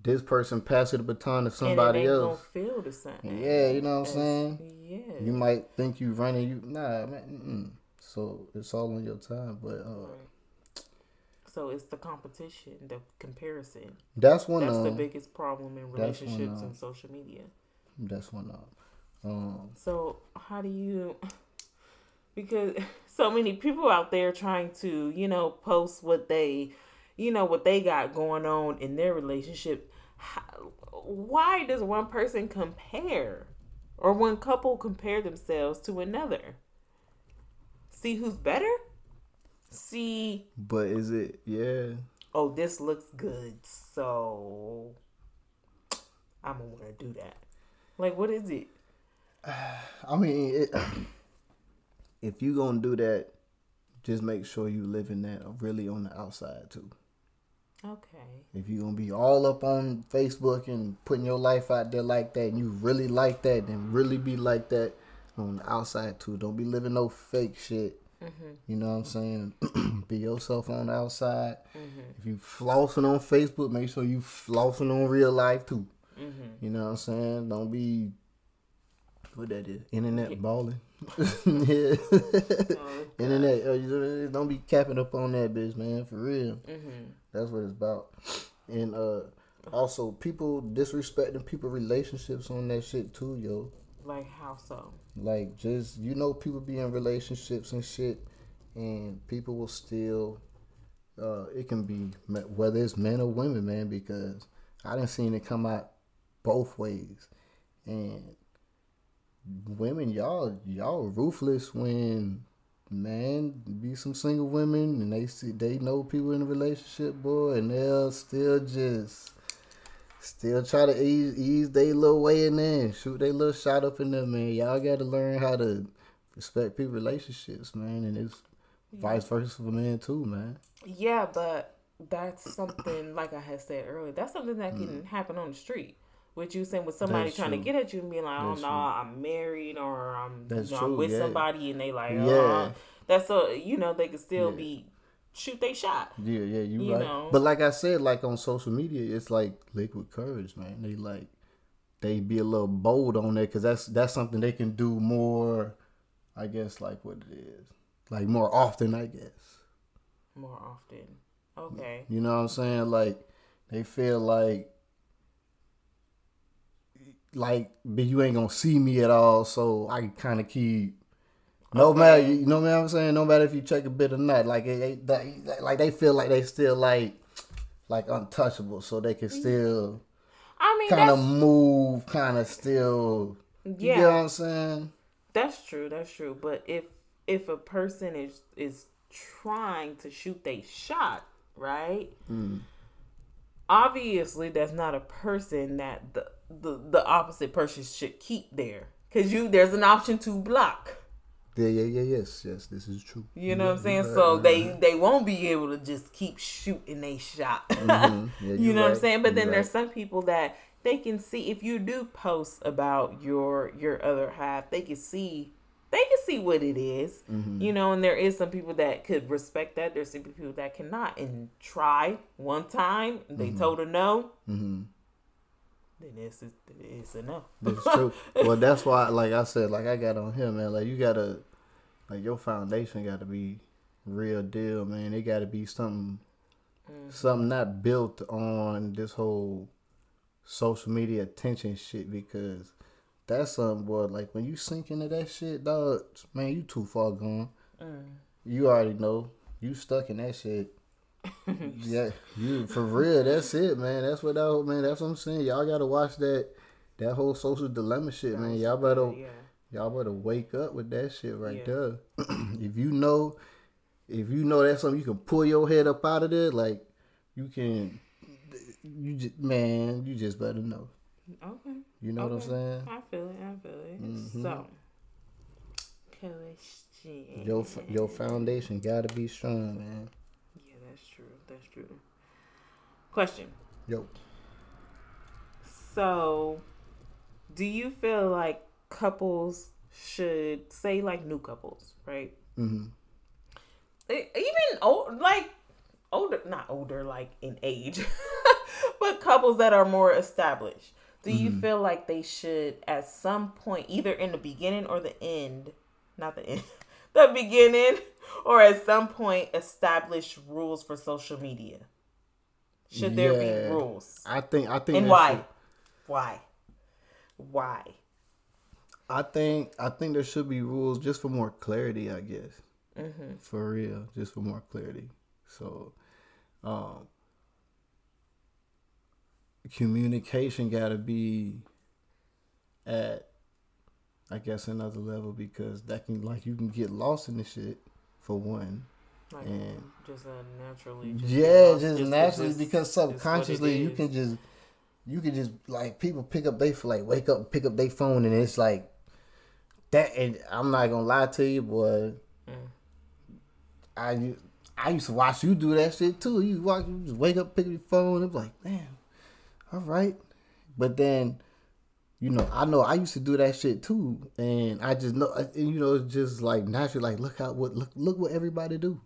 this person passes the baton to somebody and it ain't else. Feel the same. Yeah, you know what I'm saying. Yeah. You might think you running, you nah, man. Mm-mm. So it's all on your time, but uh, Right. So it's the competition, the comparison. that's one. That's um, the biggest problem in one, relationships and social media. That's one. Uh, um, So how do you? Because *laughs* so many people out there trying to, you know, post what they, you know, what they got going on in their relationship. How, why does one person compare, or one couple compare themselves to another? See who's better. See, but is it? Yeah. oh, this looks good, so I'm gonna want to do that. Like, what is it? *sighs* I mean, it, if you gonna do that, just make sure you living that really on the outside too. Okay. If you gonna be all up on Facebook and putting your life out there like that, and you really like that, then really be like that on the outside too. Don't be living no fake shit. Mm-hmm. You know what I'm saying? *clears throat* be yourself on the outside. Mm-hmm. If you flossing on Facebook, make sure you flossing on real life too. Mm-hmm. You know what I'm saying? Don't be what that is. Internet balling. Yeah. *laughs* Internet. uh, Don't be capping up on that bitch, man. For real. That's what it's about. And uh also people disrespecting people relationships on that shit too, yo. Like how so? Like just you know people be in relationships and shit and people will still uh it can be whether it's men or women, man, because I didn't seen it come out both ways. And women y'all y'all ruthless when man be some single women and they see they know people in a relationship boy and they'll still just still try to ease ease they little way in there shoot they little shot up in there man y'all gotta learn how to respect people relationships man and it's vice versa for men too man Yeah, but that's something like I had said earlier. That's something that can mm. happen on the street. What you saying with somebody. That's trying to get at you and being like, "Oh no, true. I'm married or I'm, That's you know, I'm with yeah. somebody," and they like, "Oh, Yeah. that's so you know they could still Yeah. be shoot they shot." Yeah, yeah, you, You right. know. But like I said, like on social media, it's like liquid courage, man. They like they be a little bold on there because that's that's something they can do more. I guess like what it is, like more often. I guess More often, okay. you know what I'm saying. Like they feel like like but you ain't gonna see me at all, so I kind of keep. No Okay. matter, you know what I'm saying. No matter if you check a bit or not, like it, it, that, like they feel like they still like like untouchable, so they can still I mean, kind of move, kind of still. Yeah, You get what I'm saying? that's true. That's true. But if if a person is is trying to shoot they shot, right? Mm. Obviously, that's not a person that the the, the opposite person should keep there. Cause you there's an option to block. Yeah, yeah, yeah, yes, yes. This is true. You know what I'm saying? you So right, they they won't be able to just keep shooting they shot. Mhm. *laughs* Yeah, you know what I'm saying? But then there's right. some people that they can see if you do post about your your other half, they can see they can see what it is, Mm-hmm. You know, and there is some people that could respect that. There's some people that cannot and try one time. They Mm-hmm. told her no. Then it's it's no. That's *laughs* true. well, that's why, like I said, like I got on here, man. Like you gotta, like your foundation got to be real deal, man. It got to be something, mm-hmm. something not built on this whole social media attention shit because that's something, boy. Like when you sink into that shit, dog, man, you too far gone. Mm. You already know. You stuck in that shit. *laughs* yeah, you for real. That's it, man. That's what that man. That's what I'm saying. Y'all gotta watch that that whole social dilemma shit, man. Y'all better yeah. y'all better wake up with that shit right Yeah. there. *clears throat* if you know, if you know that's something you can pull your head up out of there, like you can. You just man, you just better know. Okay. You know what I'm saying? I feel it. I feel it. Mm-hmm. So, question. Your your foundation gotta be strong, man. That's true. Question. Yo, So, do you feel like couples should say like new couples, right? hmm E- Even old, like older, not older, like in age. *laughs* but couples that are more established, do you mm-hmm. feel like they should, at some point, either in the beginning or the end, not the end, *laughs* the beginning, or at some point, establish rules for social media? Should there yeah, be rules? I think. I think. And why? Should... Why? Why? I think. I think there should be rules just for more clarity. I guess. Mm-hmm. For real, just for more clarity. So, um, communication got to be at, I guess, another level because that can like you can get lost in the shit for one. Like and just uh, naturally, just yeah, just, just, naturally just, because subconsciously you can just you can just like people pick up they like wake up pick up their phone and it's like that and I'm not gonna lie to you, boy. Mm. I I used to watch you do that shit too. You watch you just wake up, pick up your phone, and be like, damn, all right. But then, you know, I know I used to do that shit too, and I just know, uh, and you know, it's just like naturally, like look out what look look what everybody do.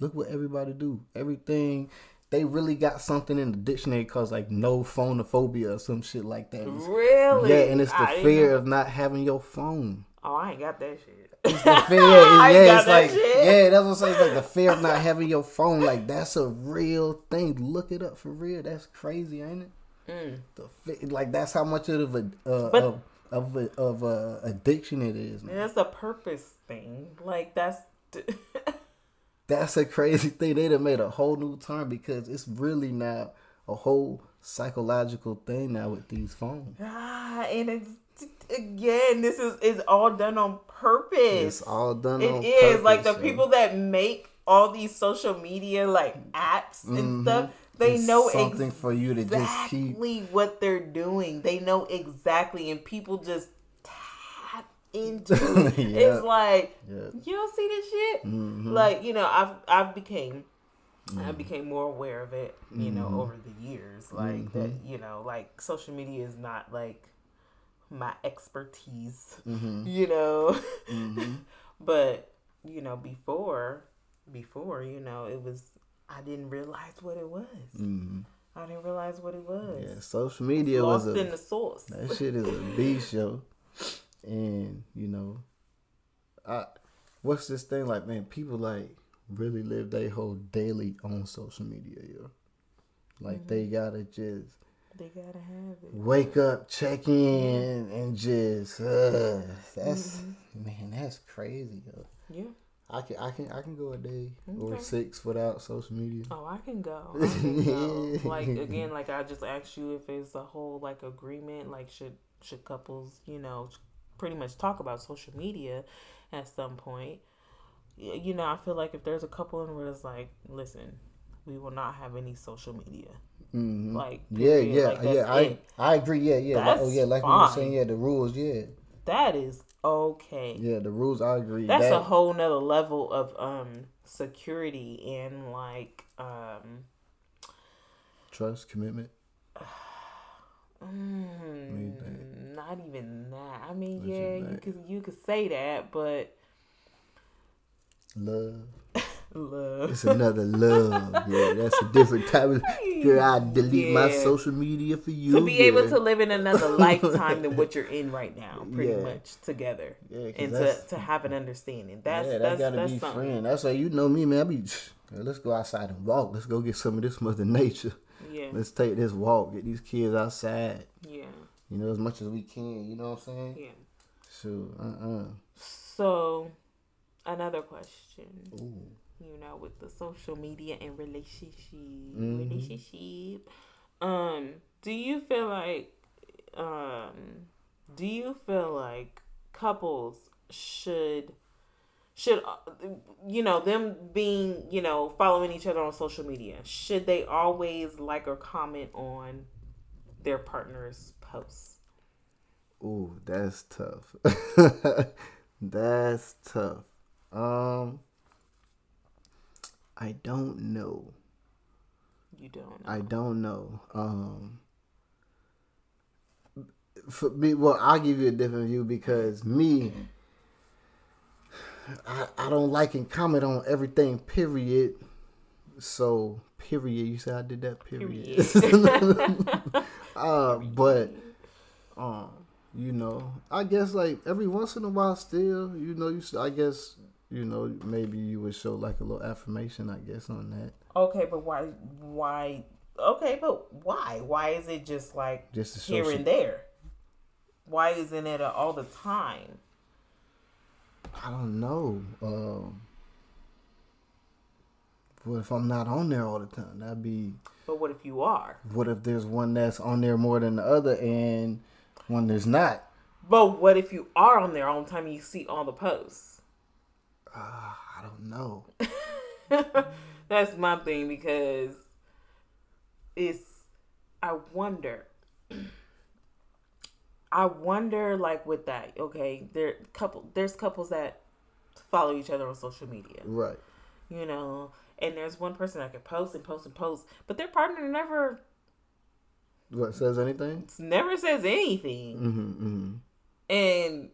Look what everybody do. Everything they really got something in the dictionary called like no phonophobia or some shit like that. It's, really? Yeah, and it's the I fear of not having your phone. Oh, I ain't got that shit. *laughs* It's the fear. *laughs* yeah, yeah it's like shit. yeah, that's what I'm saying. It's like the fear of not having your phone. Like that's a real thing. Look it up for real. That's crazy, ain't it? Mm. The like that's how much of a uh, but, of of a, of a addiction it is. Man. That's a purpose thing. Like that's. *laughs* that's a crazy thing. They'd have made a whole new term because it's really now a whole psychological thing now with these phones. Ah, and it's again, this is is all done on purpose. It's all done. It is purpose, like the people that make all these social media like apps and mm-hmm. stuff. They it's know something exactly for you to just keep what they're doing. They know exactly, and people just tap into it. *laughs* yeah. It's like yeah. you don't see this shit. Mm-hmm. Like you know, I've I've became mm I became more aware of it. You know, mm-hmm. over the years, like that. Mm-hmm. You know, like social media is not like my expertise, mm-hmm. *laughs* you know. Mm-hmm. *laughs* but you know, before, before, you know, it was I didn't realize what it was. Mm-hmm. I didn't realize what it was. Yeah, social media Lost was a, in the source. *laughs* That shit is a beast, yo. And you know, I what's this thing like? Man, people like really live their whole daily on social media, yo. Like they mm-hmm. gotta just they gotta have it. Wake up, check in, and just uh, that's mm-hmm. man, that's crazy. Yo. Yeah. I can I can I can go a day okay. or six without social media. Oh, I can go. *laughs* I can go. like again, like I just asked you if it's a whole like agreement. Like should should couples, you know, pretty much talk about social media at some point? You know, I feel like if there's a couple in where it's like, listen, we will not have any social media. Mm-hmm. Like yeah, yeah, like, yeah. I I agree. Yeah, yeah. Like, oh yeah, like fine. you were saying, yeah, the rules. Yeah, that is okay. Yeah, the rules. I agree. That's that, a whole nother level of um security and like um trust, commitment. *sighs* Mm, not even that. I mean, what yeah, you, you could you could say that, but love. Love. It's another love. Yeah, that's a different type of. Girl, I delete yeah. my social media for you. To be yeah. able to live in another lifetime than what *laughs* you're in right now, pretty yeah. much together, yeah, and to, to have an understanding. That's yeah, that that's, gotta that's be something. friend. That's why you know me, man. I be *sniffs* let's go outside and walk. Let's go get some of this mother nature. Yeah. Let's take this walk. Get these kids outside. Yeah. You know, as much as we can. You know what I'm saying? Yeah. So, uh, uh So, another question. Ooh you know, with the social media and relationship mm-hmm. relationship. Um, do you feel like um do you feel like couples should should you know them being you know following each other on social media should they always like or comment on their partner's posts Ooh, that's tough. *laughs* that's tough. Um I don't know. You don't. Know. I don't know. Um, for me, well, I'll give you a different view because me, I, I don't like and comment on everything. Period. So Period. You said I did that. Period. period. *laughs* *laughs* uh, but um, you know, I guess like every once in a while, still, you know, you I guess you know maybe you would show like a little affirmation, I guess, on that. Okay, but why? Why? Okay, but why? Why is it just like just here and there? Why isn't it all the time? I don't know. Um, what if I'm not on there all the time? That'd be. But what if you are? What if there's one that's on there more than the other and one there's not? But what if you are on there all the time and you see all the posts? Uh, I don't know. *laughs* that's my thing because it's. I wonder. I wonder, like with that. Okay, there couple. There's couples that follow each other on social media. Right. You know, and there's one person that can post and post and post, but their partner never what says anything? Never says anything, mm-hmm, mm-hmm. and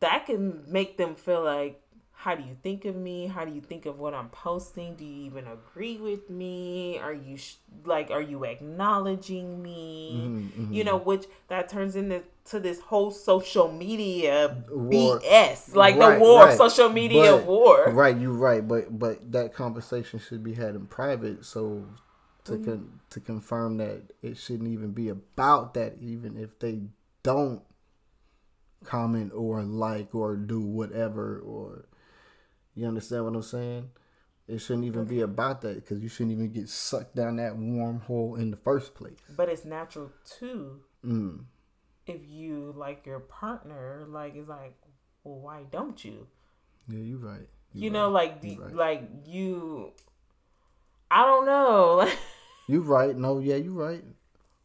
that can make them feel like, how do you think of me? How do you think of what I'm posting? Do you even agree with me? Are you sh- like, are you acknowledging me? Mm-hmm, mm-hmm. you know, which that turns into to this whole social media war. BS, like right, the war, right. social media but, war. Right, you're right, but but that conversation should be had in private, so to mm-hmm. con- to confirm that it shouldn't even be about that, even if they don't comment or like or do whatever, or you understand what I'm saying? It shouldn't even okay. be about that because you shouldn't even get sucked down that wormhole in the first place. But it's natural too. Mm if you like your partner, like it's like, well, why don't you? Yeah, you're right. You know, right. like the, right. like you. I don't know. *laughs* you're right. No, yeah, you're right.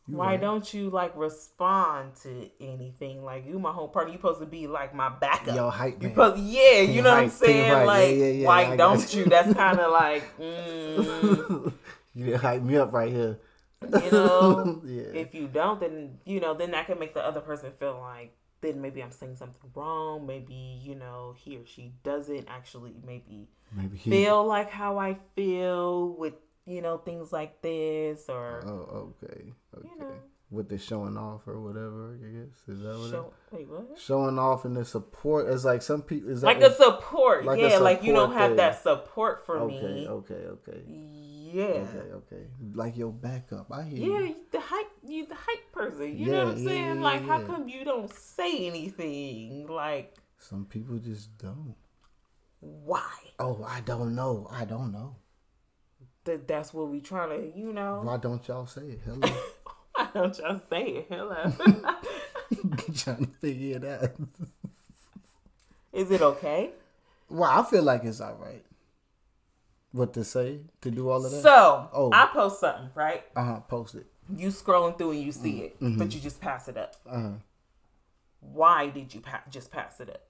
You why right. don't you like respond to anything? Like you, my whole partner, you supposed to be like my backup. Yo, hype man. You supposed, yeah, you know hype, what I'm saying? Right. Like, yeah, yeah, yeah, why don't you? That's kind of like, *laughs* mm. you hype me up right here. You know, *laughs* yeah. if you don't, then you know, then that can make the other person feel like then maybe I'm saying something wrong. Maybe you know he or she doesn't actually maybe maybe he... feel like how I feel with you know things like this or oh okay okay. You know, with the showing off or whatever. I guess is that what? Show, wait, what? Showing off and the support is like some people is like a support. Like yeah, a support like you don't have thing. that support for okay, me. Okay, okay, okay. Yeah. Okay, okay. Like your backup. I hear. Yeah, you. the hype. You the hype person. You yeah, know what I'm yeah, saying? Yeah, like, how come you don't say anything? Like some people just don't. Why? Oh, I don't know. I don't know. That that's what we trying to, you know. Why don't y'all say it? Hello. *laughs* Why don't y'all say it? Hello. *laughs* *laughs* trying to figure it out. Is it okay? Well, I feel like it's all right. What to say to do all of that? So, oh. I post something, right? Uh huh. Post it. You scrolling through and you see mm-hmm. it, but mm-hmm. you just pass it up. Uh huh. Why did you pa- just pass it up?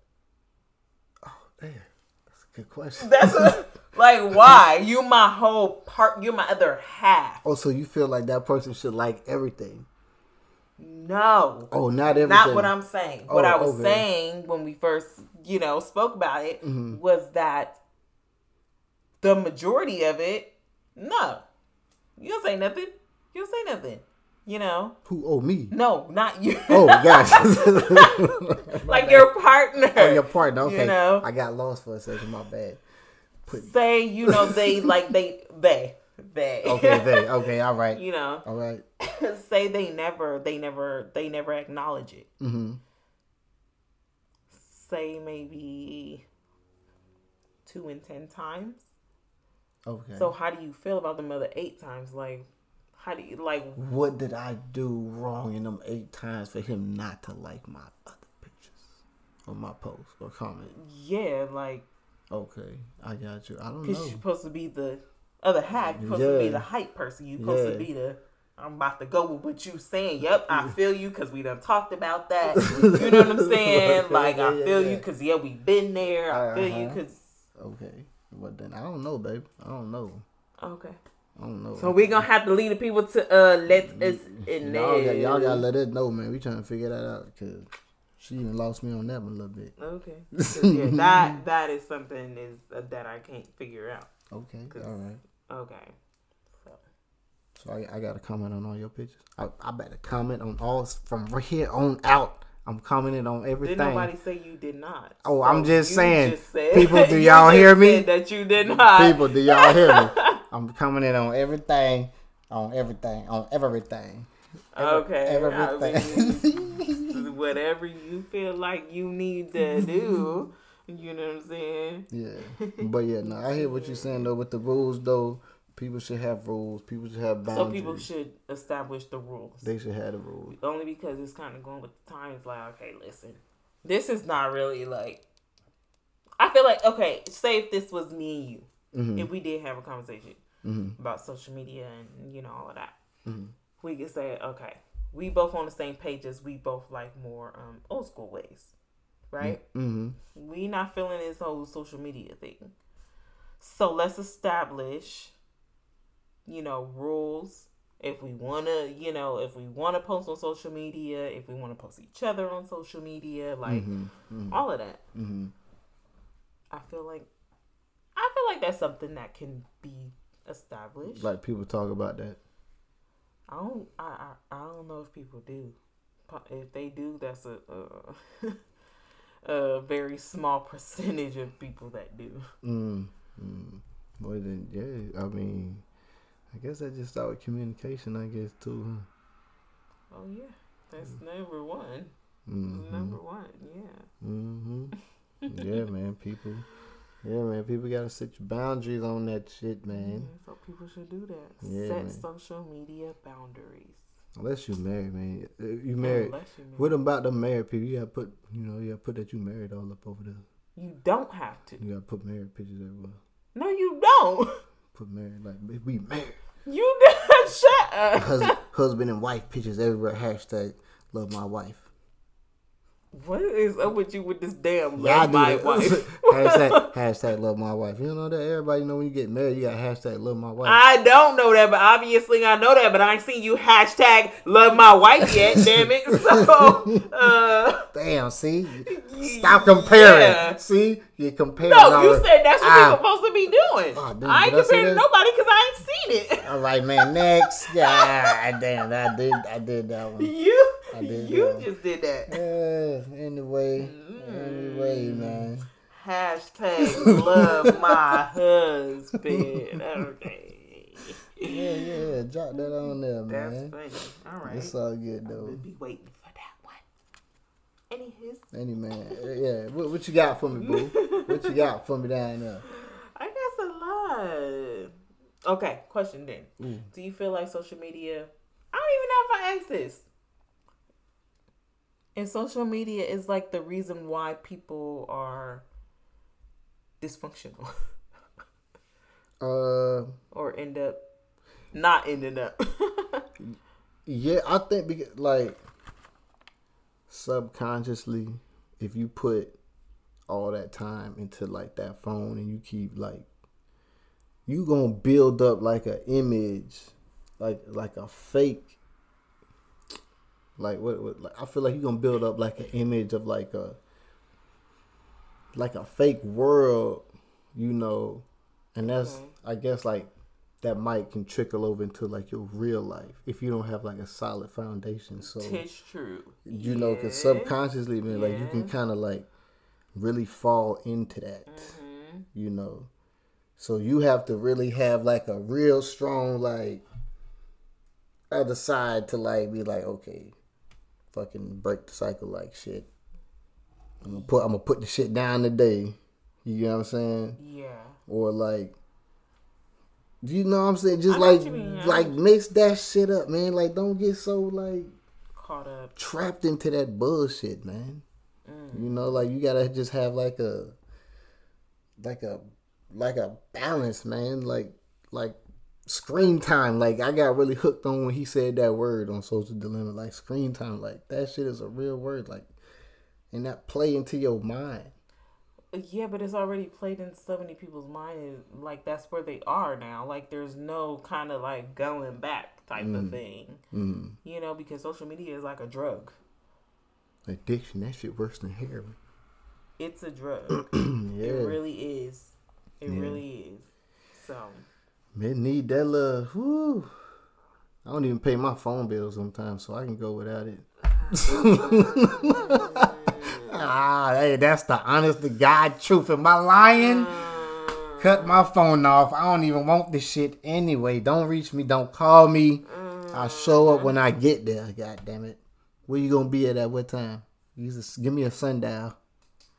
Oh, there. That's a good question. That's a, like why? You my whole part. You're my other half. Oh, so you feel like that person should like everything? No. Oh, not everything. Not what I'm saying. Oh, what I was okay. saying when we first, you know, spoke about it mm-hmm. was that the majority of it, no. You don't say nothing. You don't say nothing. You know. Who? Oh, me. No, not you. Oh *laughs* gosh. *laughs* *laughs* like your partner. Oh, your partner. Okay. You know? I got lost for a second. My bad. Put... Say you know they *laughs* like they they they. Okay, they. *laughs* Okay, all right. You know. All right. *laughs* say they never they never they never acknowledge it. Mm-hmm. Say maybe two in ten times. Okay. So how do you feel about them other eight times? Like, how do you like? What did I do wrong in them eight times for him not to like my other pictures or my post or comment? Yeah, like. Okay, I got you. I don't know. Because you're supposed to be the other half. You're supposed yeah. to be the hype person. You're supposed yeah. to be the. I'm about to go with what you saying. Yep, I *laughs* feel you because we done talked about that. *laughs* you know what I'm *laughs* saying? like I feel you because yeah, we been there. I feel uh-huh. you because. Okay. But then I don't know, babe. I don't know. Okay. I don't know. So we're gonna have to lead the people to uh let us in y'all there. Got, y'all gotta let us know, man. We trying to figure that out because she even lost me on that one a little bit. Okay. *laughs* yeah, that that is something is uh, that I can't figure out. Okay. All right. Okay. So So I, I got to comment on all your pictures. I, I better comment on all from here on out. I'm commenting on everything. Did nobody say you did not? Oh, so I'm just saying. Just said, people, do *laughs* y'all hear me? That you did not. People, do y'all hear me? *laughs* I'm commenting on everything, on everything, on everything. Okay. Everything. I mean, *laughs* *laughs* whatever you feel like you need to do. You know what I'm saying? Yeah. *laughs* But yeah, no, I hear what you're saying though with the rules though. People should have rules. People should have boundaries. So people should establish the rules. They should have the rules. Only because it's kind of going with the times. Like, okay, listen, this is not really like. I feel like okay. Say if this was me and you, mm-hmm. if we did have a conversation mm-hmm. about social media and you know all of that, mm-hmm. We could say okay, we both on the same pages. We both like more um, old school ways, right? Mm-hmm. We not feeling this whole social media thing. So let's establish you know, rules. If we want to, you know, if we want to post on social media, if we want to post each other on social media, like mm-hmm, mm-hmm. all of that. Mm-hmm. I feel like, I feel like that's something that can be established. Like people talk about that. I don't. I. I, I don't know if people do. If they do, that's a. a, *laughs* a very small *laughs* percentage of people that do. Mm, mm. Well then, yeah. I mean, I guess that just start with communication. I guess too, huh? Oh yeah, that's mm. number one. Mm-hmm. Number one, yeah. Mm-hmm. *laughs* yeah, man. People. Yeah, man. People gotta set your boundaries on that shit, man. Mm, so people should do that. Yeah, set man. social media boundaries. Unless you married, man. You married. Unless you married. What about the married people? You gotta put, you know, you gotta put that you married all up over there. You don't have to. You gotta put married pictures everywhere. No, you don't. *laughs* Put married like we married. You did *laughs* shut up. Husband, *laughs* husband and wife pictures everywhere. Hashtag love my wife. What is up with you with this damn love my wife? *laughs* hashtag, *laughs* hashtag love my wife. You know that everybody know when you get married, you got hashtag love my wife. I don't know that, but obviously I know that, but I ain't seen you hashtag love my wife yet. *laughs* damn it! So, uh, damn. See, stop comparing. Yeah. See, you comparing. No, you said that's what you're supposed to be doing. Oh, dude, I ain't comparing to nobody because I ain't seen it. All right, man. Next, yeah, damn, I did, I did that one. You. I did. You just did that. Yeah. Anyway. Mm. Anyway, man. Hashtag love *laughs* my husband. Okay. Yeah, yeah. Yeah. Drop that on there, man. That's funny. All right. It's all good though. We'll be waiting for that one. Any his? Any man. Yeah. What, what you got for me, boo? what you got for me down there? I guess a lot. Okay, question then. Mm. Do you feel like social media? I don't even know if I asked this. And social media is like the reason why people are dysfunctional. uh or end up not ending up. *laughs* yeah, I think because like subconsciously if you put all that time into like that phone and you keep like you gonna build up like an image like like a fake like what, what like, I feel like you're gonna build up like an image of like a like a fake world, you know, and that's mm-hmm. I guess like that might can trickle over into like your real life if you don't have like a solid foundation. So it's true, you yeah. know, because subconsciously, man, yeah. like you can kind of like really fall into that, mm-hmm. you know. So you have to really have like a real strong like other side to like be like, okay, fucking break the cycle like shit. I'm gonna put I'm gonna put the shit down today. You know what I'm saying? Yeah. Or like you know what I'm saying? Just like mean, like mix that shit up, man. Like don't get so like caught up trapped into that bullshit, man. Mm. You know, like you gotta just have like a like a like a balance, man. Like like screen time. Like I got really hooked on when he said that word on Social Dilemma. Like screen time. Like that shit is a real word. Like and that play into your mind. Yeah, but it's already played in so many people's minds. Like that's where they are now. Like there's no kind of like going back type mm. of thing. Mm. You know, because social media is like a drug. Addiction. That shit worse than heroin. It's a drug. *clears throat* yeah. It really is. It yeah. really is. So Men need that love. Woo. I don't even pay my phone bill sometimes, so I can go without it. *laughs* ah, hey, that's the honest to God truth. Am I lying? Cut my phone off. I don't even want this shit anyway. Don't reach me. Don't call me. I'll show up when I get there. God damn it. Where you gonna be at at what time? You just give me a sundial.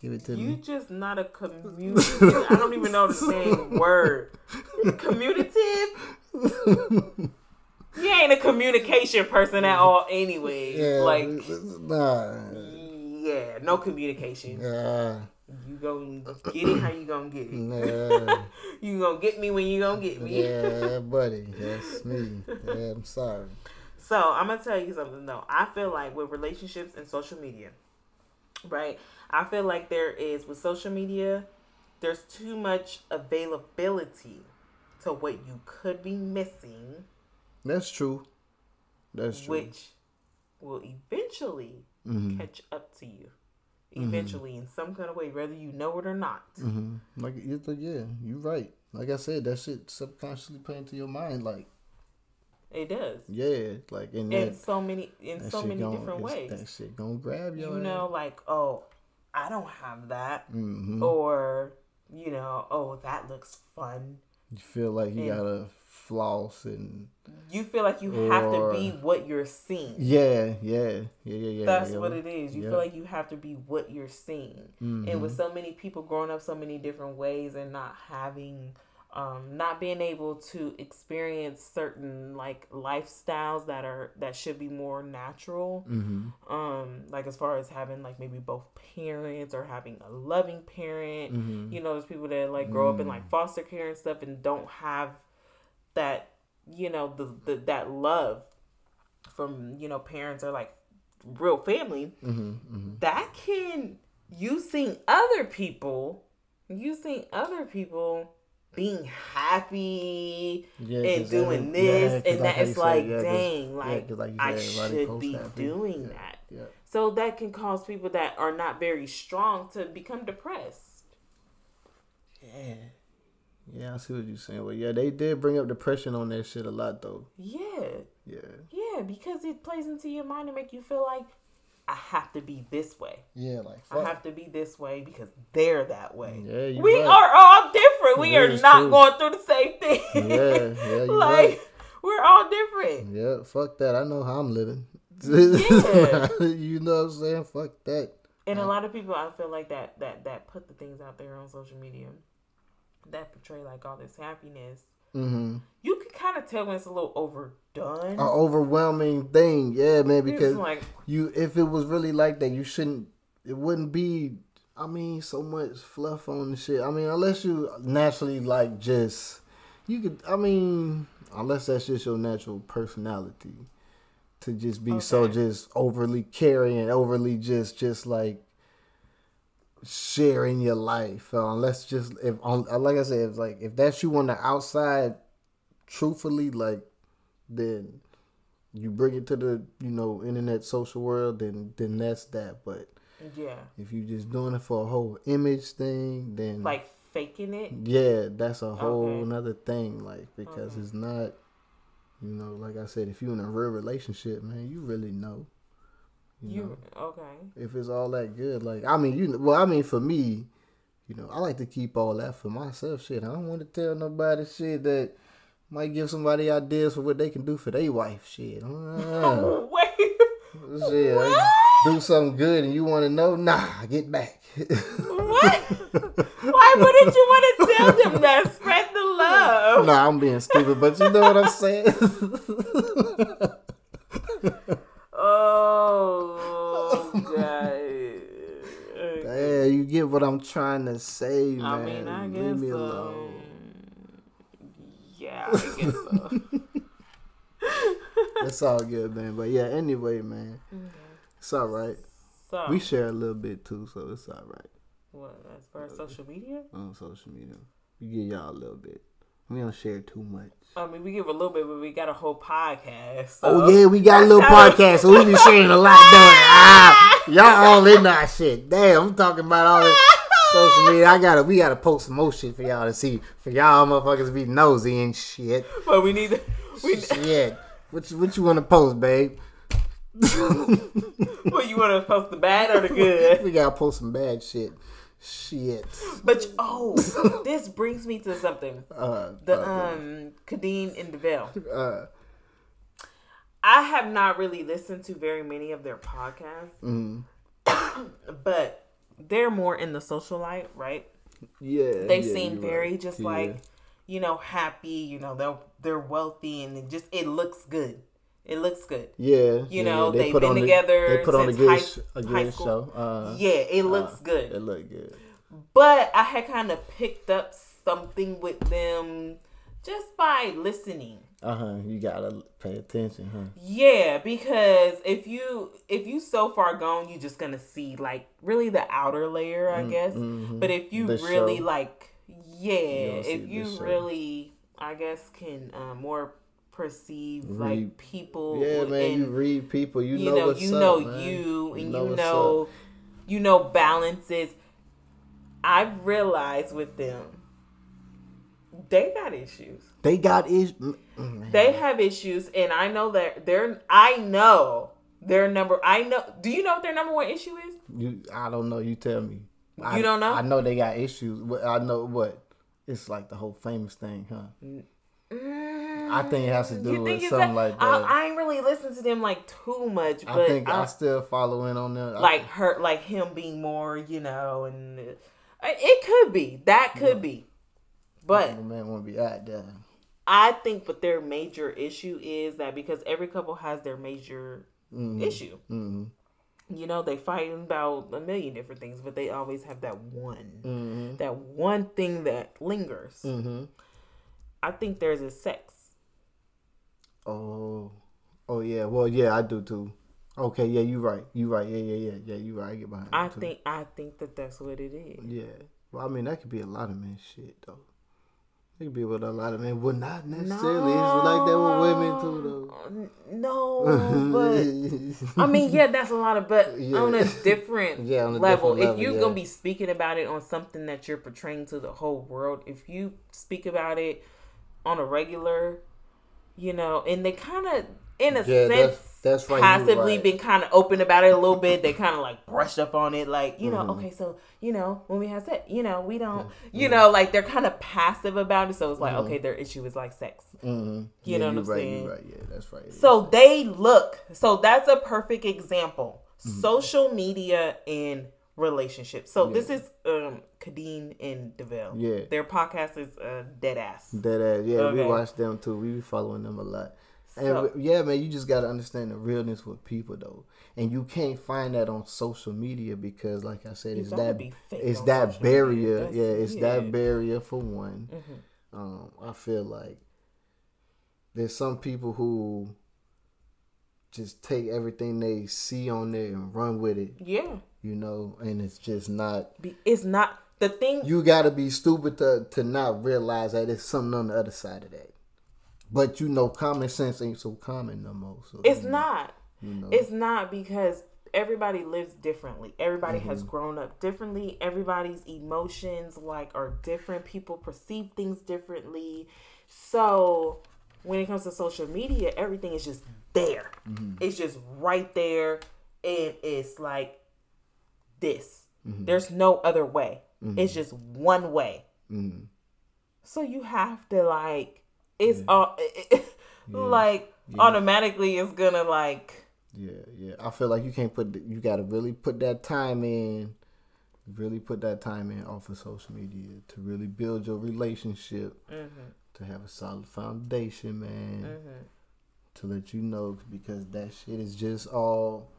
Give it to You me. just not a communicative. I don't even know the same *laughs* word. Communicative. You ain't a communication person at all, anyways. Yeah, like, nah. yeah, no communication. Yeah, You gonna get it how you gonna get it. nah. *laughs* You gonna get me when you gonna get me. yeah, *laughs* buddy. That's me. Yeah, I'm sorry. So I'm gonna tell you something though. I feel like with relationships and social media, right? I feel like there is with social media, there's too much availability to what you could be missing, That's true. That's true. which will eventually Mhm. catch up to you. Eventually, in some kind of way, whether you know it or not. hmm Like yeah, you're right. Like I said, that shit subconsciously play into your mind. Like It does. yeah, like in In that, so many in so many gon- different ways. That shit gonna grab You your know, like, oh, I don't have that. hmm or you know, oh, that looks fun. You feel like you and- gotta floss and You feel like you have to be what you're seeing. yeah, yeah, yeah, yeah, yeah. That's yeah. what it is. You Yeah. feel like you have to be what you're seeing. And Mhm. with so many people growing up so many different ways and not having um not being able to experience certain like lifestyles that are that should be more natural Mhm. um like as far as having like maybe both parents or having a loving parent Mhm. you know there's people that like grow up in Mm. like foster care and stuff and don't have that you know the, the that love from you know parents or like real family Mhm. Mhm. that can you seeing other people you seeing other people being happy Yeah, and doing this yeah, and that like how it's said, like yeah, dang yeah, like i should be doing that so that can cause people that are not very strong to become depressed Yeah. Yeah, I see what you're saying. Well, yeah, they did bring up depression on that shit a lot, though. yeah Yeah. Yeah, because it plays into your mind and make you feel like I have to be this way. Yeah, like I have to be this way because they're that way. Yeah, we right. are all different. We That are not true. going through the same *laughs* thing. Yeah, yeah, *laughs* like right. we're all different. Yeah, fuck that. I know how I'm living. *laughs* Yeah. you know what I'm saying? Fuck that. And a lot of people, I feel like that that that put the things out there on social media that portray like all this happiness. Mm-hmm. You can kind of tell when it's a little overdone. An overwhelming thing, yeah, man. Because like you, if it was really like that, you shouldn't. It wouldn't be. I mean, so much fluff on the shit. I mean, unless you naturally like just, you could. I mean, unless that's just your natural personality, to just be so just overly caring overly just just like sharing your life. Uh, unless just if on like I said, if like if that's you on the outside, truthfully, like then you bring it to the you know internet social world, then then that's that. But yeah, if you just doing it for a whole image thing, then like faking it. yeah, that's a whole Okay. another thing. Like because it's not, you know, like I said, if you're in a real relationship, man, you really know. You, know, okay? if it's all that good, like I mean, you know, well, I mean, for me, you know, I like to keep all that for myself. Shit, I don't want to tell nobody shit that might give somebody ideas for what they can do for their wife. Shit, *laughs* uh, shit, like, do something good and you want to know? Nah, get back. what? *laughs* Why wouldn't you want to tell them that? Spread the love. nah, I'm being stupid, but you know what I'm saying. Oh *laughs* God. yeah, you get what I'm trying to say, man. I mean, I Leave guess me so. alone. Yeah, I guess so. *laughs* *laughs* It's all good, man. But yeah, anyway, man, it's all right. So, We share a little bit too, so it's all right what as far as social media? on social media. We give y'all a little bit. We don't share too much. I mean, we give a little bit, but we got a whole podcast. So. Oh yeah, we got a little podcast, so we be sharing a lot doing. Ah, *laughs* y'all all in that shit. Damn, I'm talking about all this social media. I gotta, we gotta post some more shit for y'all to see. For y'all motherfuckers to be nosy and shit. But we need to. We, Shit. What you, what you want to post, babe? *laughs* what you want to post the bad or the good? *laughs* we gotta post some bad shit. Shit. But oh, this brings me to something. *laughs* Uh, The uh, um Khadeen and Devale. uh, I have not really listened to very many of their podcasts, mm, *coughs* but they're more in the social light, right? yeah. They seem very right. just Yeah. like, you know, happy. You know, they're they're wealthy and it just it looks good. It looks good. Yeah, You yeah, know, they they've been the- together they put on a good, high- sh- a good show. Uh, yeah, it looks uh, good. It looked good. But I had kind of picked up something with them just by listening. Uh huh. You gotta pay attention, huh? Yeah, because if you if you so far gone, you're just gonna see like really the outer layer, I guess. mhm. But if you The really show. like, yeah, if you really, I guess, can uh, more perceive like people. Yeah, man. and, you read people. You, you know, know, what's you up, know man. you, and you know, up. you know balances. I've realized with them, they got issues. They got is. mm, mm, They have issues, and I know that they're. I know their number. I know. Do you know what their number one issue is? You, I don't know. You tell me. I, You don't know? I know they got issues. I know what. It's like the whole famous thing, huh? I think it has to do with something that? like that. I, I ain't really listened to them like too much, but I think I, I- still follow in on them. I- like her, like him being more, you know, and uh, it could be that could be, but the man want to be out there. I think, but their major issue is that because every couple has their major issue. hmm You know, they fight about a million different things, but they always have that one, hmm that one thing that lingers. hmm I think there's a sex. Oh, oh yeah. Well, yeah, I do too. Okay, yeah, you right. You right. Yeah, yeah, yeah, yeah. You right. I get behind. I think, I think that that's what it is. Yeah. Well, I mean, that could be a lot of men shit though. Could be with a lot of men. Well, not necessarily. It's like that with women too, though. No, *laughs* but I mean, yeah, that's a lot of, but Yeah. on a different *laughs* Yeah, on a level. different If you're yeah. gonna be speaking about it on something that you're portraying to the whole world, if you speak about it on a regular, you know, and they kind of, in a Yeah, sense, that's- that's right, you're right. been kind of open about it a little bit. They kind of like brushed up on it, like you know, Mm-hmm. okay, so you know, when we have sex, you know, we don't, you know, like they're kind of passive about it. So it's like, okay, their issue is like sex. hmm You know what I'm right, saying? Right. Yeah, that's right. So they look. So that's a perfect example. Mm-hmm. Social media and relationships. So this is um Khadeen and Devale. Yeah. Their podcast is uh, Dead Ass. Dead ass, yeah, we watch them too. We be following them a lot. And So- we- yeah, man, you just gotta understand the realness with people though, and you can't find that on social media because, like I said, You it's that it's that barrier. Yeah, it's yeah. that barrier for one. Mhm. Um, I feel like there's some people who just take everything they see on there and run with it, Yeah. you know, and it's just not. It's not the thing. You gotta be stupid to to not realize that it's something on the other side of that. But you know, common sense ain't so common no more. So it's you not. know. It's not because everybody lives differently. Everybody Mm-hmm. has grown up differently. Everybody's emotions like are different. People perceive things differently. So when it comes to social media, everything is just there. Mm-hmm. It's just right there and it's like this. Mm-hmm. There's no other way. It's just one way. Mhm. So you have to like it's all *laughs* like automatically it's gonna like Yeah, yeah. I feel like you can't put. You gotta really put that time in. Really put that time in off of social media to really build your relationship. Mm-hmm. To have a solid foundation, man. Mm-hmm. To let you know because that shit is just all.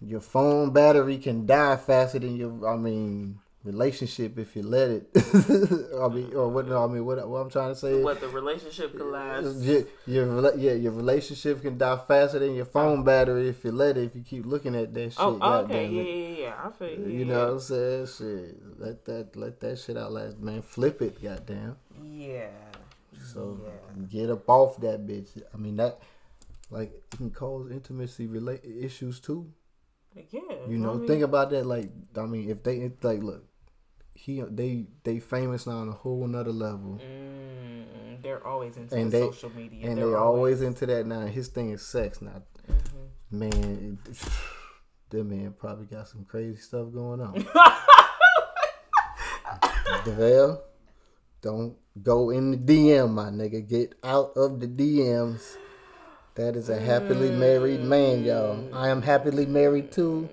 Your phone battery can die faster than your. I mean. Relationship, if you let it, *laughs* I mean, or what? No, I mean, what? What I'm trying to say is, what the relationship could last. your, your yeah, your relationship can die faster than your phone battery if you let it. If you keep looking at that oh, shit, Oh, okay, yeah, yeah, yeah. I feel you. You know what I'm saying? Shit, let that let that shit out last man. Flip it, goddamn. Yeah. So Yeah. get up off that bitch. I mean that, like, it can cause intimacy relate issues too. Yeah. You know, I mean, think about that. Like, I mean, if they like, look, he they they famous now on a whole nother level. mm, they're always into And the they- social media. and They're they always into that now. His thing is sex now. Mm-hmm. Man, it, *sighs* that man probably got some crazy stuff going on. *laughs* Devale, don't go in the DM, my nigga. Get out of the DMs. That is a happily married man, y'all. I am happily married too.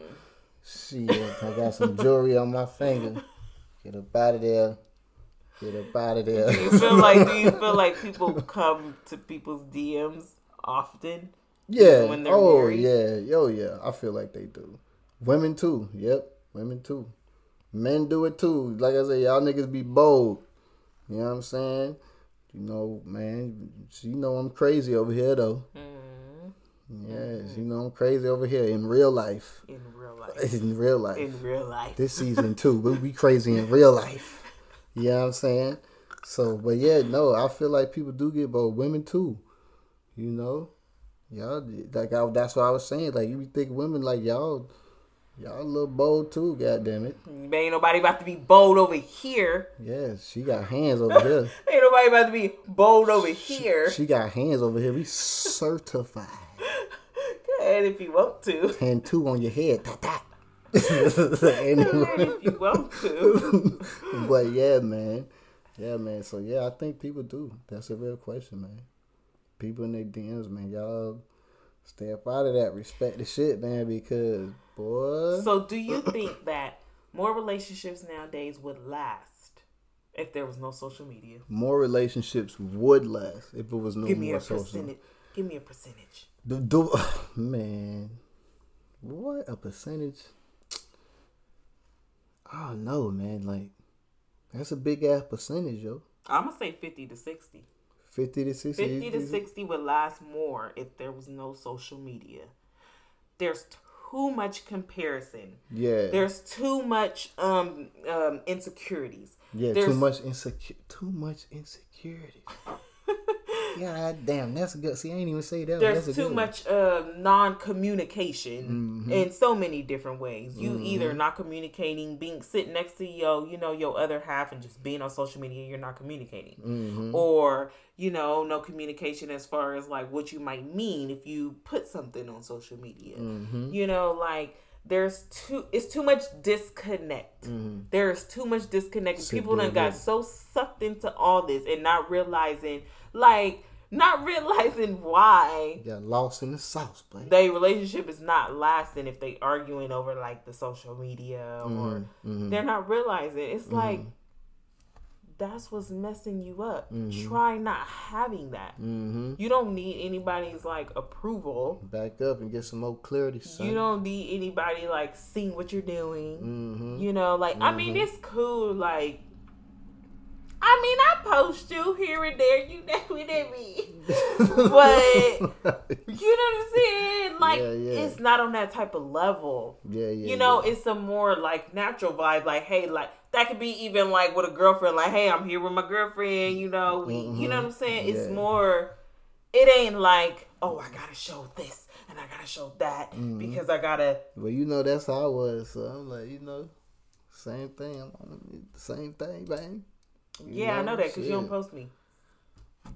Shit, I got some jewelry on my finger. Get up out of there. Get up out of there. Do you feel like do you feel like people come to people's DMs often? Yeah. when they're oh married? yeah. Oh yeah. I feel like they do. Women too. Yep. Women too. Men do it too. Like I said, y'all niggas be bold. You know what I'm saying? You know, man. You know I'm crazy over here though. Mm, Yes, you know I'm crazy over here in real life. in life. In real life. In real life. This season too. We'll be crazy in real *laughs* life. You know what I'm saying? So, but yeah, no, I feel like people do get bold. Women too. You know, y'all like I, that's what I was saying. Like you think women like y'all, y'all a little bold too. God damn it. Ain't nobody about to be bold over here. Yes, she got hands over here. *laughs* Ain't nobody about to be bold over here. She got hands over here. We certified. Ahead if you want to. Hand two on your head. Go *laughs* ahead anyway. if you want to. *laughs* but yeah, man. Yeah, man. So yeah, I think people do. That's a real question, man. People in their DMs, man, y'all stay up out of that. Respect the shit, man, because boy, So, do you think that more relationships nowadays would last if there was no social media? more relationships would last if it was no Give me more a social. percentage. Give me a percentage. Do, do, *sighs* man, what a percentage? I don't know, man. Like that's a big ass percentage, yo. I'm gonna say fifty to sixty. Fifty to sixty. 50 to 60 would last more if there was no social media. There's too much comparison. Yeah. There's too much um, um, insecurities. Yeah, There's- too much insecure, too much insecurity. God damn, that's good. See, I ain't even say that. There's that's a too good much uh, non-communication Mm-hmm. in so many different ways. You either not communicating, being sitting next to your, you know, your other half, and just being on social media, you're not communicating, Mm-hmm. or you know, no communication as far as like what you might mean if you put something on social media. Mm-hmm. You know, like there's too, it's too much disconnect. There's too much disconnect. People done got so sucked into all this and not realizing, like, not realizing why Got lost in the sauce, buddy. they relationship is not lasting if they arguing over like the social media or Mm-hmm. they're not realizing it's like that's what's messing you up try not having that Mm-hmm. you don't need anybody's like approval Back up and get some more clarity, son. you don't need anybody like seeing what you're doing Mm-hmm. you know like i mean it's cool like I mean, I post you here and there. You know what I mean? *laughs* But you know what I'm saying? Like, Yeah, yeah. it's not on that type of level. yeah, yeah. You know, yeah. it's a more like natural vibe. Like, hey, like that could be even like with a girlfriend. Like, hey, I'm here with my girlfriend. You know, we, you know what I'm saying? It's Mm-hmm. More. It ain't like, oh, I gotta show this and I gotta show that Mm-hmm. because I gotta. Well, you know that's how I was. So I'm like, you know, same thing. I'm on same thing, man. You Yeah, I know that because you don't post me.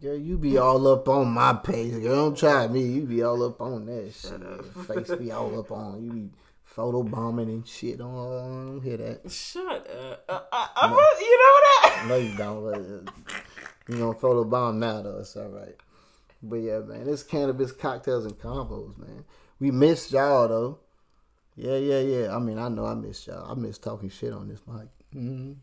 Girl, you be all up on my page. Girl, don't try me. You be all up on that shit. Face be all up on. You be photo bombing and shit. On, I don't hear that. Shut up. Uh, uh, I'm a- you know that? *laughs* No, you don't. But, uh, you know, photo bomb now though. It's all right. But yeah, man, it's cannabis cocktails and combos, man. We missed y'all though. Yeah, yeah, yeah. I mean, I know I missed y'all. I miss talking shit on this mic. hmm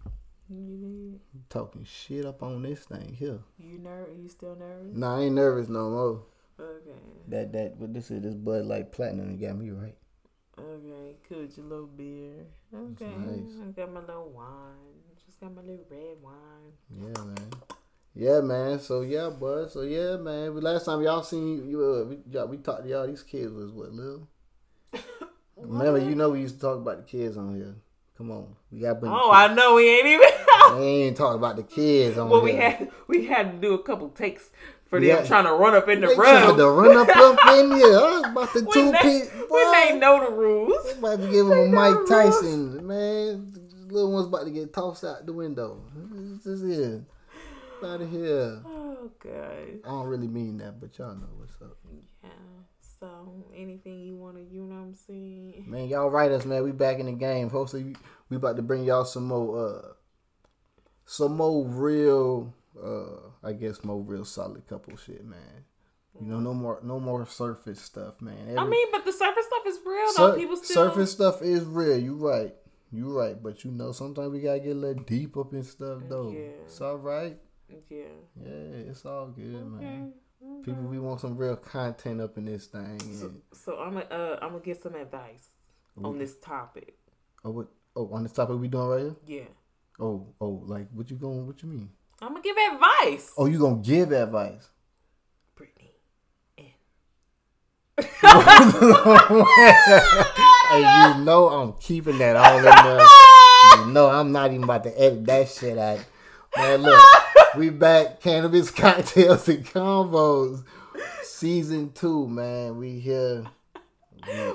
You, Talking shit up on this thing here. you ner- You still nervous? Nah, I ain't nervous no more. Okay. That that what this is this Bud Light Platinum you got me right. Okay, cool. Your little beer. Okay. nice. I got my little wine. Just got my little red wine. Yeah, man. Yeah, man. So yeah, bud. So yeah, man. But last time y'all seen you, uh, we, y'all, we talked to y'all. These kids was what little. *laughs* Remember, you know we used to talk about the kids on here. Come on, we got. Oh, I know we ain't even. We ain't talking about the kids on well, we here. had we had to do a couple takes for Yeah. them trying to run up in the They room. to run up up in *laughs* here. I was about to two when, they, pit. when they know the rules. About to give him a Mike. Tyson, man. The little one's about to get tossed out the window. This is it. Out of here. Oh Okay. I don't really mean that, but y'all know what's up. Yeah. So anything you wanna, you know what I'm saying? Man, y'all write us, man. We back in the game. Hopefully, we, about to bring y'all some more, uh, some more real, uh, I guess more real solid couple shit, man. You know, no more, no more surface stuff, man. I mean, but the surface stuff is real sur- though. People still surface stuff is real. You right, you right. But you know, sometimes we gotta get a little deep up in stuff, though. Yeah. It's all right. Yeah. Yeah, it's all good, man. Okay. People, we want some real content up in this thing. So, so I'm gonna uh, I'm gonna get some advice on this topic. oh, what? Oh, on this topic we doing right here. Yeah. Oh, oh, like what you going? What you mean? I'm gonna give advice. Oh, you gonna give advice? Brittany. *laughs* hey, you know I'm keeping that all in there. *laughs* You know I'm not even about to edit that shit out. Man, look, we back. Cannabis *laughs* cocktails and combos, season two. Man, we here.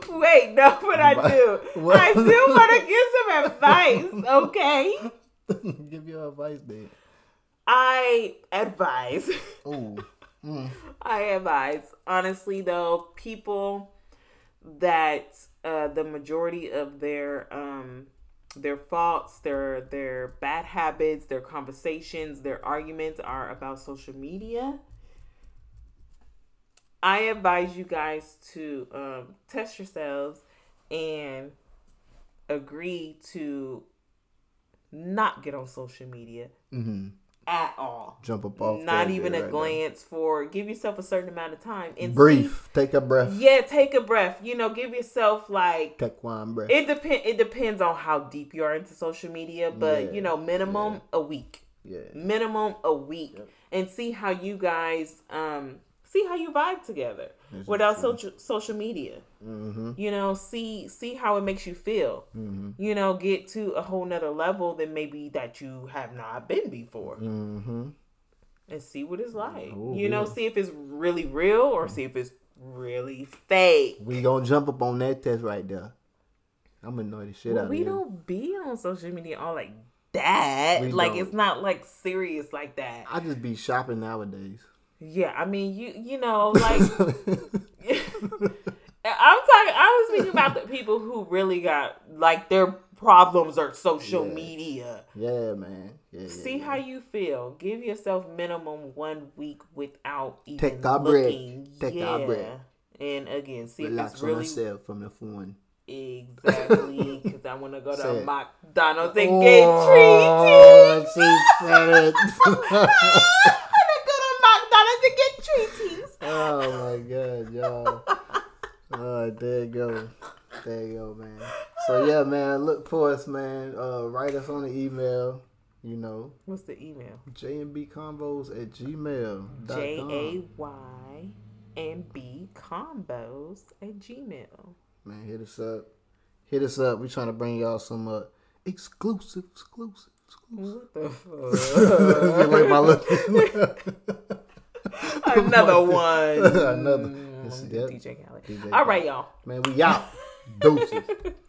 Wait, no, but I do. What? I do want to give some advice. *laughs* Okay. Give your advice, then. I advise. Oh, I advise. Honestly, though, people that uh, the majority of their um their faults, their their bad habits, their conversations, their arguments are about social media. I advise you guys to um, test yourselves and agree to not get on social media mm-hmm. At all jump up off. not even a right glance for give yourself a certain amount of time and Brief. Take a breath. yeah take a breath you know give yourself like Take one breath. it depend it depends on how deep you are into social media but Yeah, you know minimum a week yeah. minimum a week and see how you guys um see how you vibe together This without social social media Mm-hmm. you know see see how it makes you feel you know get to a whole nother level than maybe that you have not been before Mm-hmm. and see what it's like. Ooh, you know, yeah. see if it's really real or see if it's really fake. We gonna jump up on that test right there. I'm gonna annoy the shit Well, out we of you. don't be on social media all like that. We like don't. it's not like serious like that. I just be shopping nowadays. Yeah, I mean, you you know, like *laughs* I'm talking. I was speaking about the people who really got like their problems are social Yeah. media. yeah, man. Yeah, See yeah. how you feel. Give yourself minimum one week without even Take our bread. looking. Take yeah. our bread. And again, see if relax it's really myself from the phone. exactly because I want to go to. McDonald's and get. Oh, she said *laughs* *laughs* it. I want to go to McDonald's and get treaties. *laughs* oh my god, y'all. Oh, there you go. There you go, man. So yeah, man, look for us, man. Uh, write us on the email. You know, What's the email? jmbcombos at gmail. J A Y and B combos at Gmail. Man, hit us up. Hit us up. We trying to bring y'all some uh, exclusive, exclusive, exclusive. What the *laughs* fuck? like my look? *laughs* Another one. *laughs* Another. Mm, I'm yep. DJ Khaled. DJ All right, y'all. Man, we out. *laughs* Doses.